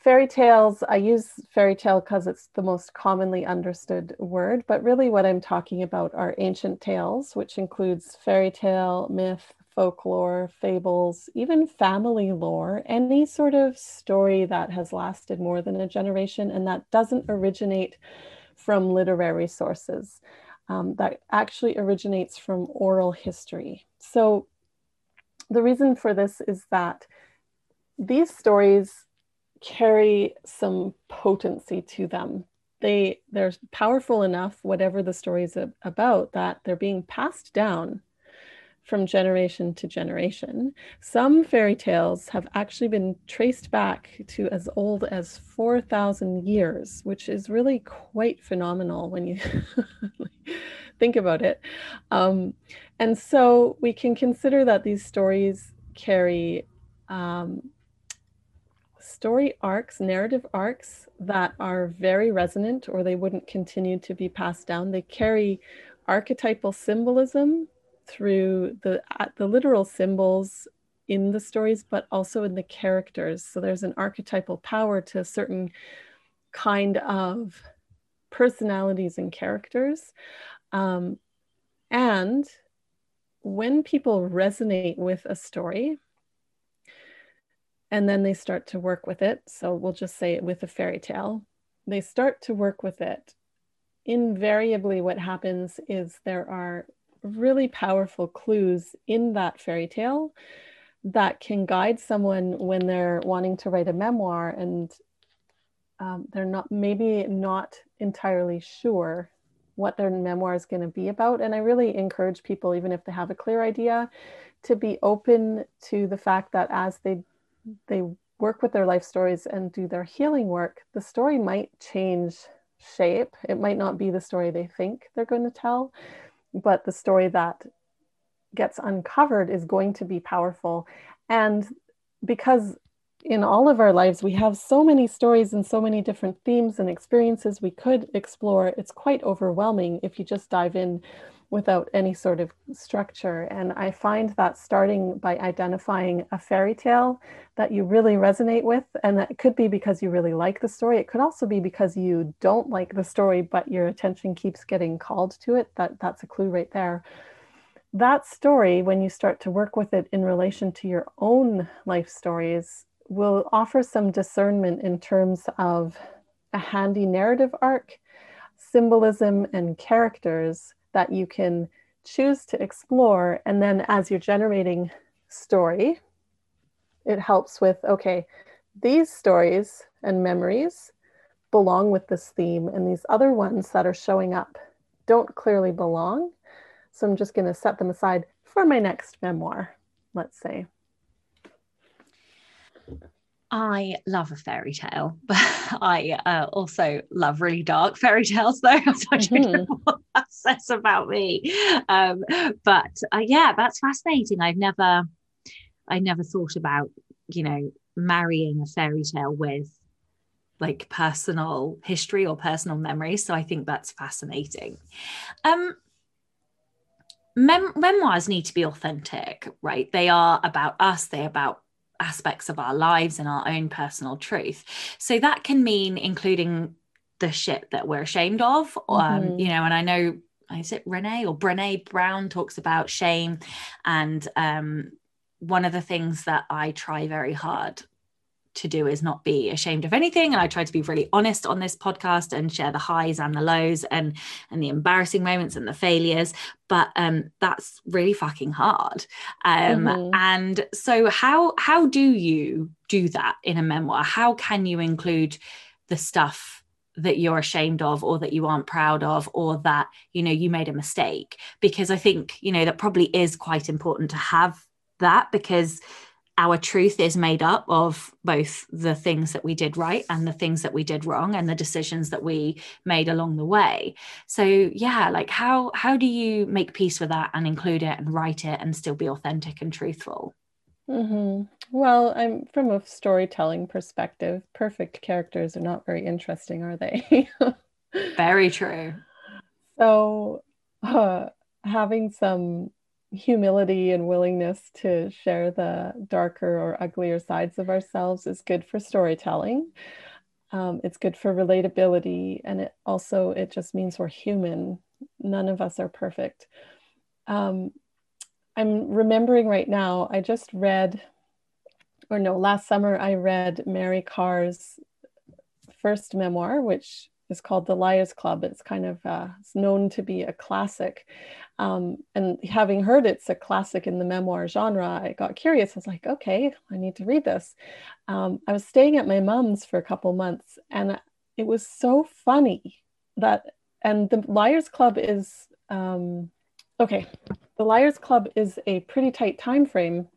fairy tales, I use fairy tale because it's the most commonly understood word, but really what I'm talking about are ancient tales, which includes fairy tale, myth, folklore, fables, even family lore, any sort of story that has lasted more than a generation and that doesn't originate from literary sources, um, that actually originates from oral history. So the reason for this is that these stories carry some potency to them. They they're powerful enough, whatever the story is about, that they're being passed down from generation to generation. Some fairy tales have actually been traced back to as old as 4,000 years, which is really quite phenomenal when you think about it. Um, and so we can consider that these stories carry um, story arcs, narrative arcs that are very resonant or they wouldn't continue to be passed down. They carry archetypal symbolism through the the literal symbols in the stories but also in the characters. So there's an archetypal power to a certain kind of personalities and characters. Um, and when people resonate with a story, and then they start to work with it. So we'll just say it with a fairy tale. They start to work with it. Invariably, what happens is there are really powerful clues in that fairy tale that can guide someone when they're wanting to write a memoir and um, they're not maybe not entirely sure what their memoir is going to be about. And I really encourage people, even if they have a clear idea, to be open to the fact that as they they work with their life stories and do their healing work, the story might change shape. It might not be the story they think they're going to tell, but the story that gets uncovered is going to be powerful. And because in all of our lives, we have so many stories and so many different themes and experiences we could explore. It's quite overwhelming if you just dive in without any sort of structure. And I find that starting by identifying a fairy tale that you really resonate with, and that could be because you really like the story. It could also be because you don't like the story, but your attention keeps getting called to it. That that's a clue right there. That story, when you start to work with it in relation to your own life stories, will offer some discernment in terms of a handy narrative arc, symbolism, and characters that you can choose to explore. And then as you're generating story, it helps with okay, these stories and memories belong with this theme, and these other ones that are showing up don't clearly belong. So I'm just going to set them aside for my next memoir, let's say. I love a fairy tale, but I uh, also love really dark fairy tales, though. So I don't know mm-hmm. what that says about me. Um, but uh, yeah, that's fascinating. I've never, I never thought about, you know, marrying a fairy tale with like personal history or personal memory. So I think that's fascinating. Um, mem- memoirs need to be authentic, right? They are about us. They about aspects of our lives and our own personal truth. So that can mean including the shit that we're ashamed of. Um, mm-hmm. Um, you know, and I know is it Renee or Brene Brown talks about shame. And um, one of the things that I try very hard to do is not be ashamed of anything. And i try to be really honest on this podcast and share the highs and the lows and and the embarrassing moments and the failures. But um that's really fucking hard. Um mm-hmm. and so how how do you do that in a memoir? How can you include the stuff that you're ashamed of or that you aren't proud of or that you know you made a mistake? Because i think you know that probably is quite important to have that because our truth is made up of both the things that we did right and the things that we did wrong and the decisions that we made along the way. So yeah like how how do you make peace with that and include it and write it and still be authentic and truthful? Mm-hmm. well i'm from a storytelling perspective perfect characters are not very interesting are they? Very true. So uh, having some humility and willingness to share the darker or uglier sides of ourselves is good for storytelling. Um, it's good for relatability, and it also it just means we're human. None of us are perfect. Um, I'm remembering right now. I just read, or no, last summer I read Mary Karr's first memoir, which is called The Liars Club. It's kind of uh, it's known to be a classic. Um, and having heard it's a classic in the memoir genre, I got curious. I was like, okay, I need to read this. Um, I was staying at my mom's for a couple months, and it was so funny that. And the Liars Club is um, okay. The Liars Club is a pretty tight time frame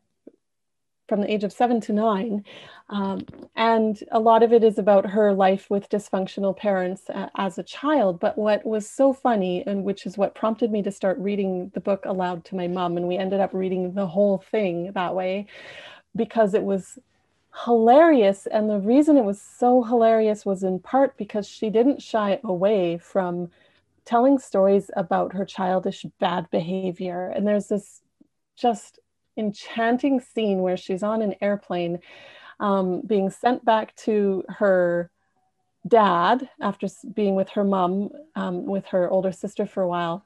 from the age of seven to nine. Um, and a lot of it is about her life with dysfunctional parents uh, as a child. But what was so funny, and which is what prompted me to start reading the book aloud to my mom, and we ended up reading the whole thing that way because it was hilarious. And the reason it was so hilarious was in part because she didn't shy away from telling stories about her childish bad behavior. And there's this just enchanting scene where she's on an airplane um, being sent back to her dad after being with her mom, um, with her older sister for a while.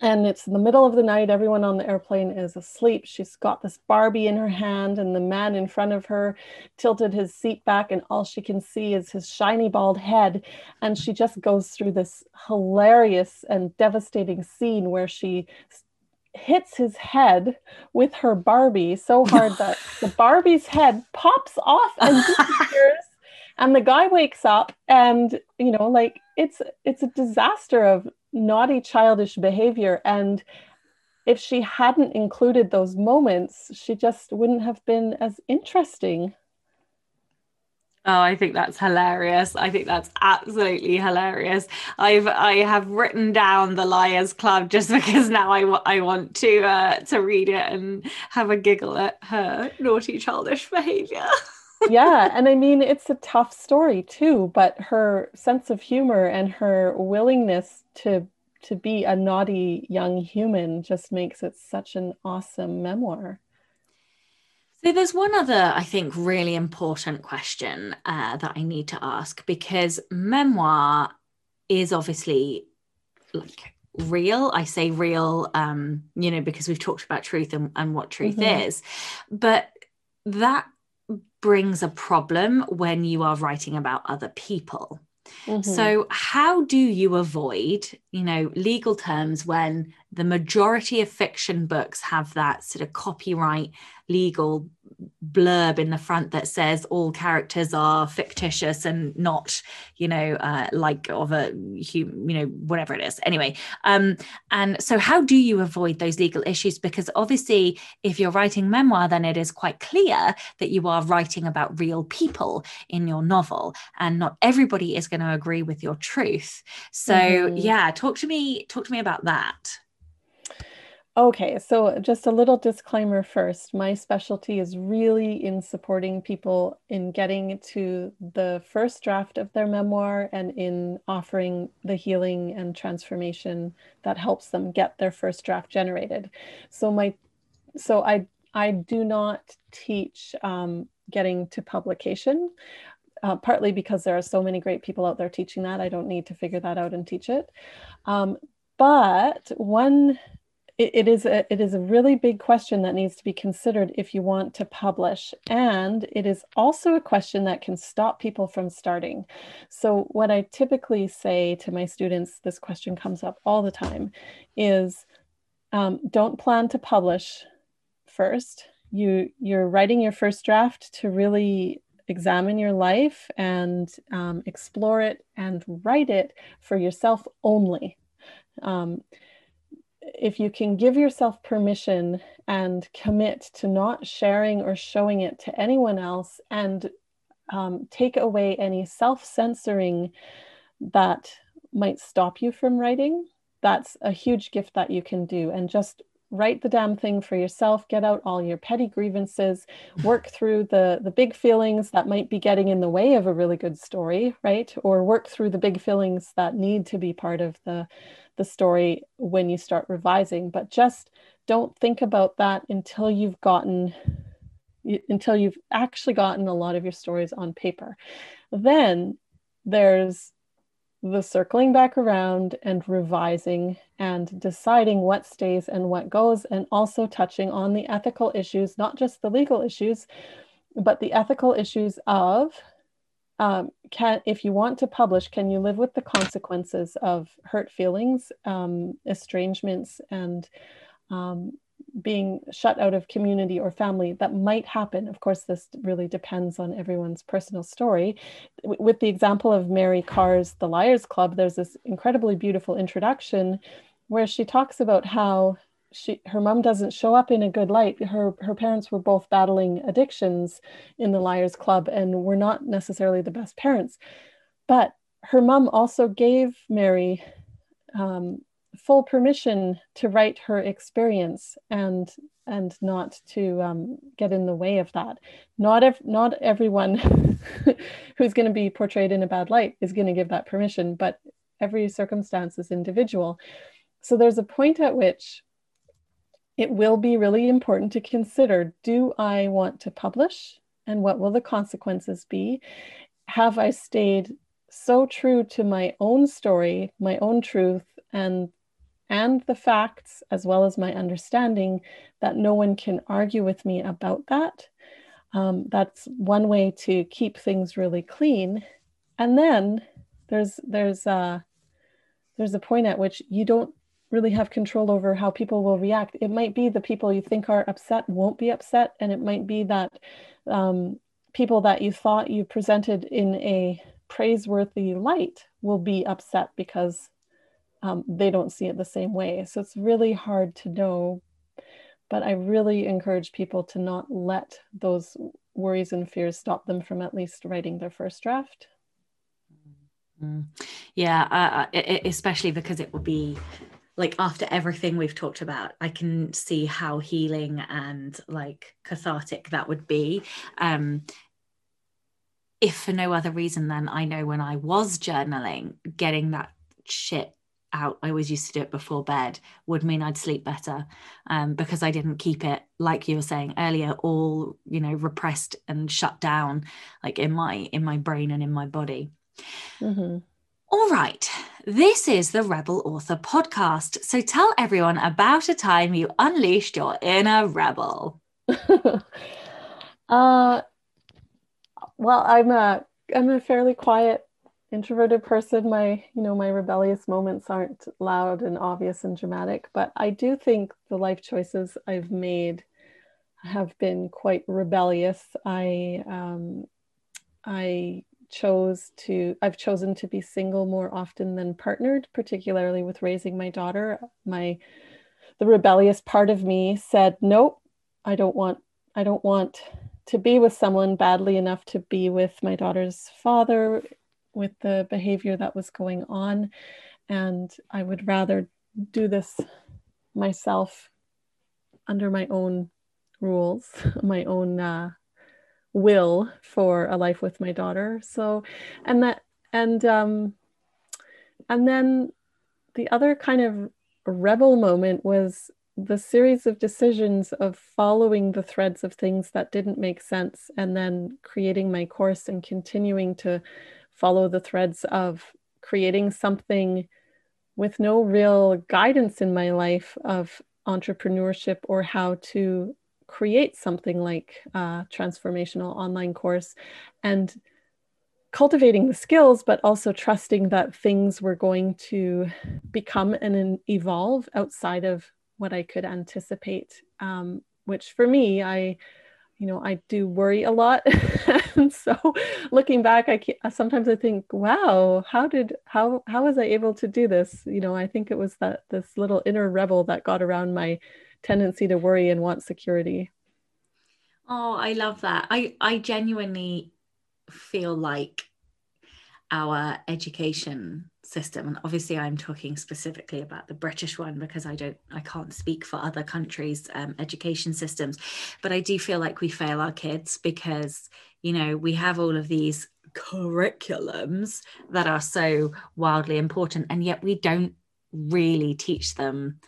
And it's in the middle of the night. Everyone on the airplane is asleep. She's got this Barbie in her hand, and the man in front of her tilted his seat back, and all she can see is his shiny bald head. And she just goes through this hilarious and devastating scene where she hits his head with her Barbie so hard that the Barbie's head pops off and disappears. and the guy wakes up and you know like it's it's a disaster of naughty childish behavior and if she hadn't included those moments she just wouldn't have been as interesting Oh, I think that's hilarious. I think that's absolutely hilarious. I've I have written down the Liars Club just because now I, I want to uh, to read it and have a giggle at her naughty childish behavior. yeah, and I mean it's a tough story too, but her sense of humor and her willingness to to be a naughty young human just makes it such an awesome memoir. So there's one other, I think, really important question uh, that I need to ask because memoir is obviously like real. I say real, um, you know, because we've talked about truth and, and what truth mm-hmm. is, but that brings a problem when you are writing about other people. Mm-hmm. So, how do you avoid, you know, legal terms when the majority of fiction books have that sort of copyright legal blurb in the front that says all characters are fictitious and not you know uh, like of a human you know whatever it is. Anyway um and so how do you avoid those legal issues? Because obviously if you're writing memoir then it is quite clear that you are writing about real people in your novel and not everybody is going to agree with your truth. So mm-hmm. yeah talk to me talk to me about that Okay, so just a little disclaimer first. My specialty is really in supporting people in getting to the first draft of their memoir and in offering the healing and transformation that helps them get their first draft generated. So my so I I do not teach um, getting to publication. Uh, partly because there are so many great people out there teaching that, I don't need to figure that out and teach it. Um, but one it, is a it is a really big question that needs to be considered if you want to publish. And it is also a question that can stop people from starting. So what i typically say to my students this question comes up all the time is um, don't plan to publish first. You you're writing your first draft to really examine your life and um, explore it and write it for yourself only. Um, if you can give yourself permission and commit to not sharing or showing it to anyone else and um, take away any self censoring that might stop you from writing, that's a huge gift that you can do. And just write the damn thing for yourself get out all your petty grievances work through the the big feelings that might be getting in the way of a really good story right or work through the big feelings that need to be part of the the story when you start revising but just don't think about that until you've gotten until you've actually gotten a lot of your stories on paper. Then there's the circling back around and revising and deciding what stays and what goes and also touching on the ethical issues not just the legal issues but the ethical issues of um, can if you want to publish can you live with the consequences of hurt feelings um, estrangements and um, being shut out of community or family? That might happen. Of course this really depends on everyone's personal story. W- with the example of Mary Karr's the liars club there's this incredibly beautiful introduction where she talks about how she her mom doesn't show up in a good light. Her her parents were both battling addictions in the liars club and were not necessarily the best parents. But her mom also gave mary um, full permission to write her experience and and not to um, get in the way of that. Not ev- not everyone who's going to be portrayed in a bad light is going to give that permission but every circumstance is individual. So there's a point at which it will be really important to consider do I want to publish and what will the consequences be? Have I stayed so true to my own story, my own truth, and and the facts as well as my understanding that no one can argue with me about that. Um, that's one way to keep things really clean. And then there's there's uh, there's a point at which you don't really have control over how people will react. It might be the people you think are upset won't be upset, and it might be that um, people that you thought you presented in a praiseworthy light will be upset because um, they don't see it the same way. So it's really hard to know. But I really encourage people to not let those worries and fears stop them from at least writing their first draft. Mm. Yeah, uh, especially because it will be like after everything we've talked about i can see how healing and like cathartic that would be um if for no other reason than i know when i was journaling getting that shit out i always used to do it before bed would mean i'd sleep better um, because i didn't keep it like you were saying earlier all you know repressed and shut down like in my in my brain and in my body mm-hmm. All right, this is the Rebel Author podcast. So tell everyone about a time you unleashed your inner rebel. uh, well, I'm a I'm a fairly quiet, introverted person. My you know my rebellious moments aren't loud and obvious and dramatic, but I do think the life choices I've made have been quite rebellious. I um, I chose to I've chosen to be single more often than partnered, particularly with raising my daughter. My the rebellious part of me said, "Nope, I don't want I don't want to be with someone badly enough to be with my daughter's father with the behavior that was going on and I would rather do this myself under my own rules, my own uh, will for a life with my daughter. So, and that, and, um, and then the other kind of rebel moment was the series of decisions of following the threads of things that didn't make sense and then creating my course and continuing to follow the threads of creating something with no real guidance in my life of entrepreneurship or how to create something like a transformational online course and cultivating the skills, but also trusting that things were going to become and evolve outside of what I could anticipate. Um, which for me, I, you know, I do worry a lot, and so looking back, I can, sometimes I think, wow, how did how how was I able to do this? You know, I think it was that this little inner rebel that got around my tendency to worry and want security. Oh, I love that. I, I genuinely feel like our education system and obviously i'm talking specifically about the british one because i don't i can't speak for other countries um, education systems but i do feel like we fail our kids because you know we have all of these curriculums that are so wildly important and yet we don't really teach them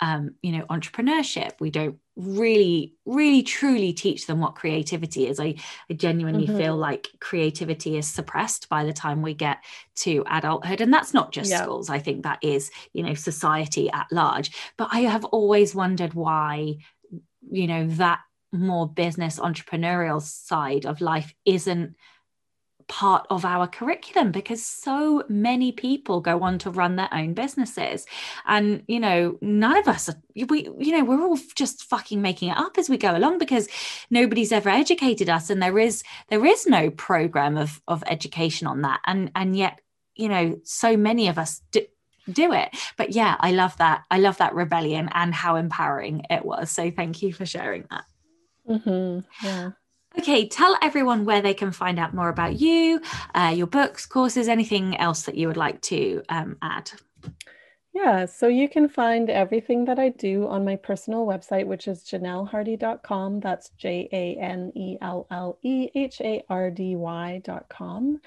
um, you know entrepreneurship. We don't really really truly teach them what creativity is. I, I genuinely mm-hmm. feel like creativity is suppressed by the time we get to adulthood. And that's not just yeah. schools. I think that is you know society at large. But i have always wondered why you know that more business entrepreneurial side of life isn't part of our curriculum because so many people go on to run their own businesses. And you know none of us are we you know we're all just fucking making it up as we go along because nobody's ever educated us and there is there is no program of of education on that. And and yet you know so many of us do, do it. But yeah i love that i love that rebellion and how empowering it was. So thank you for sharing that. Mm-hmm. yeah Okay, tell everyone where they can find out more about you, uh, your books, courses, anything else that you would like to um, add. Yeah, so you can find everything that I do on my personal website, which is janellehardy.com. That's J A N E L L E H A R D Y.com.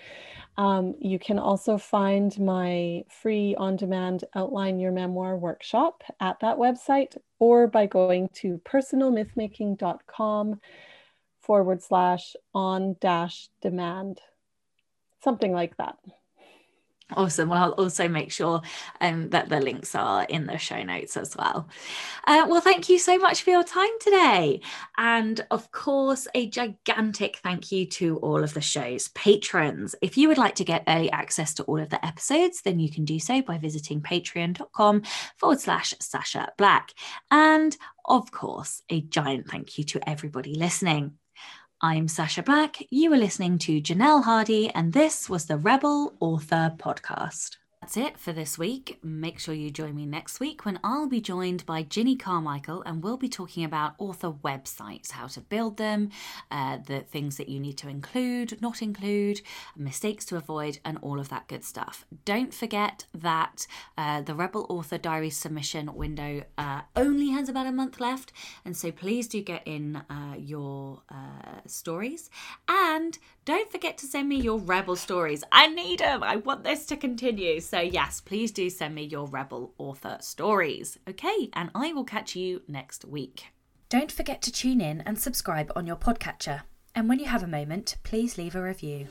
Um, you can also find my free on demand Outline Your Memoir workshop at that website or by going to personalmythmaking.com forward slash on dash demand, something like that. Awesome. Well, I'll also make sure um, that the links are in the show notes as well. Uh, well, thank you so much for your time today. And of course, a gigantic thank you to all of the show's patrons. If you would like to get early access to all of the episodes, then you can do so by visiting patreon.com forward slash Sacha Black. And of course, a giant thank you to everybody listening. I'm Sacha Black. You are listening to Janelle Hardy, and this was the Rebel Author Podcast. That's it for this week. Make sure you join me next week when I'll be joined by Ginny Carmichael and we'll be talking about author websites, how to build them, uh, the things that you need to include, not include, mistakes to avoid, and all of that good stuff. Don't forget that uh, the Rebel Author Diary submission window uh, only has about a month left, and so please do get in uh, your uh, stories and don't forget to send me your Rebel stories. I need them. I want this to continue. So, yes, please do send me your Rebel author stories. Okay, and I will catch you next week. Don't forget to tune in and subscribe on your podcatcher. And when you have a moment, please leave a review.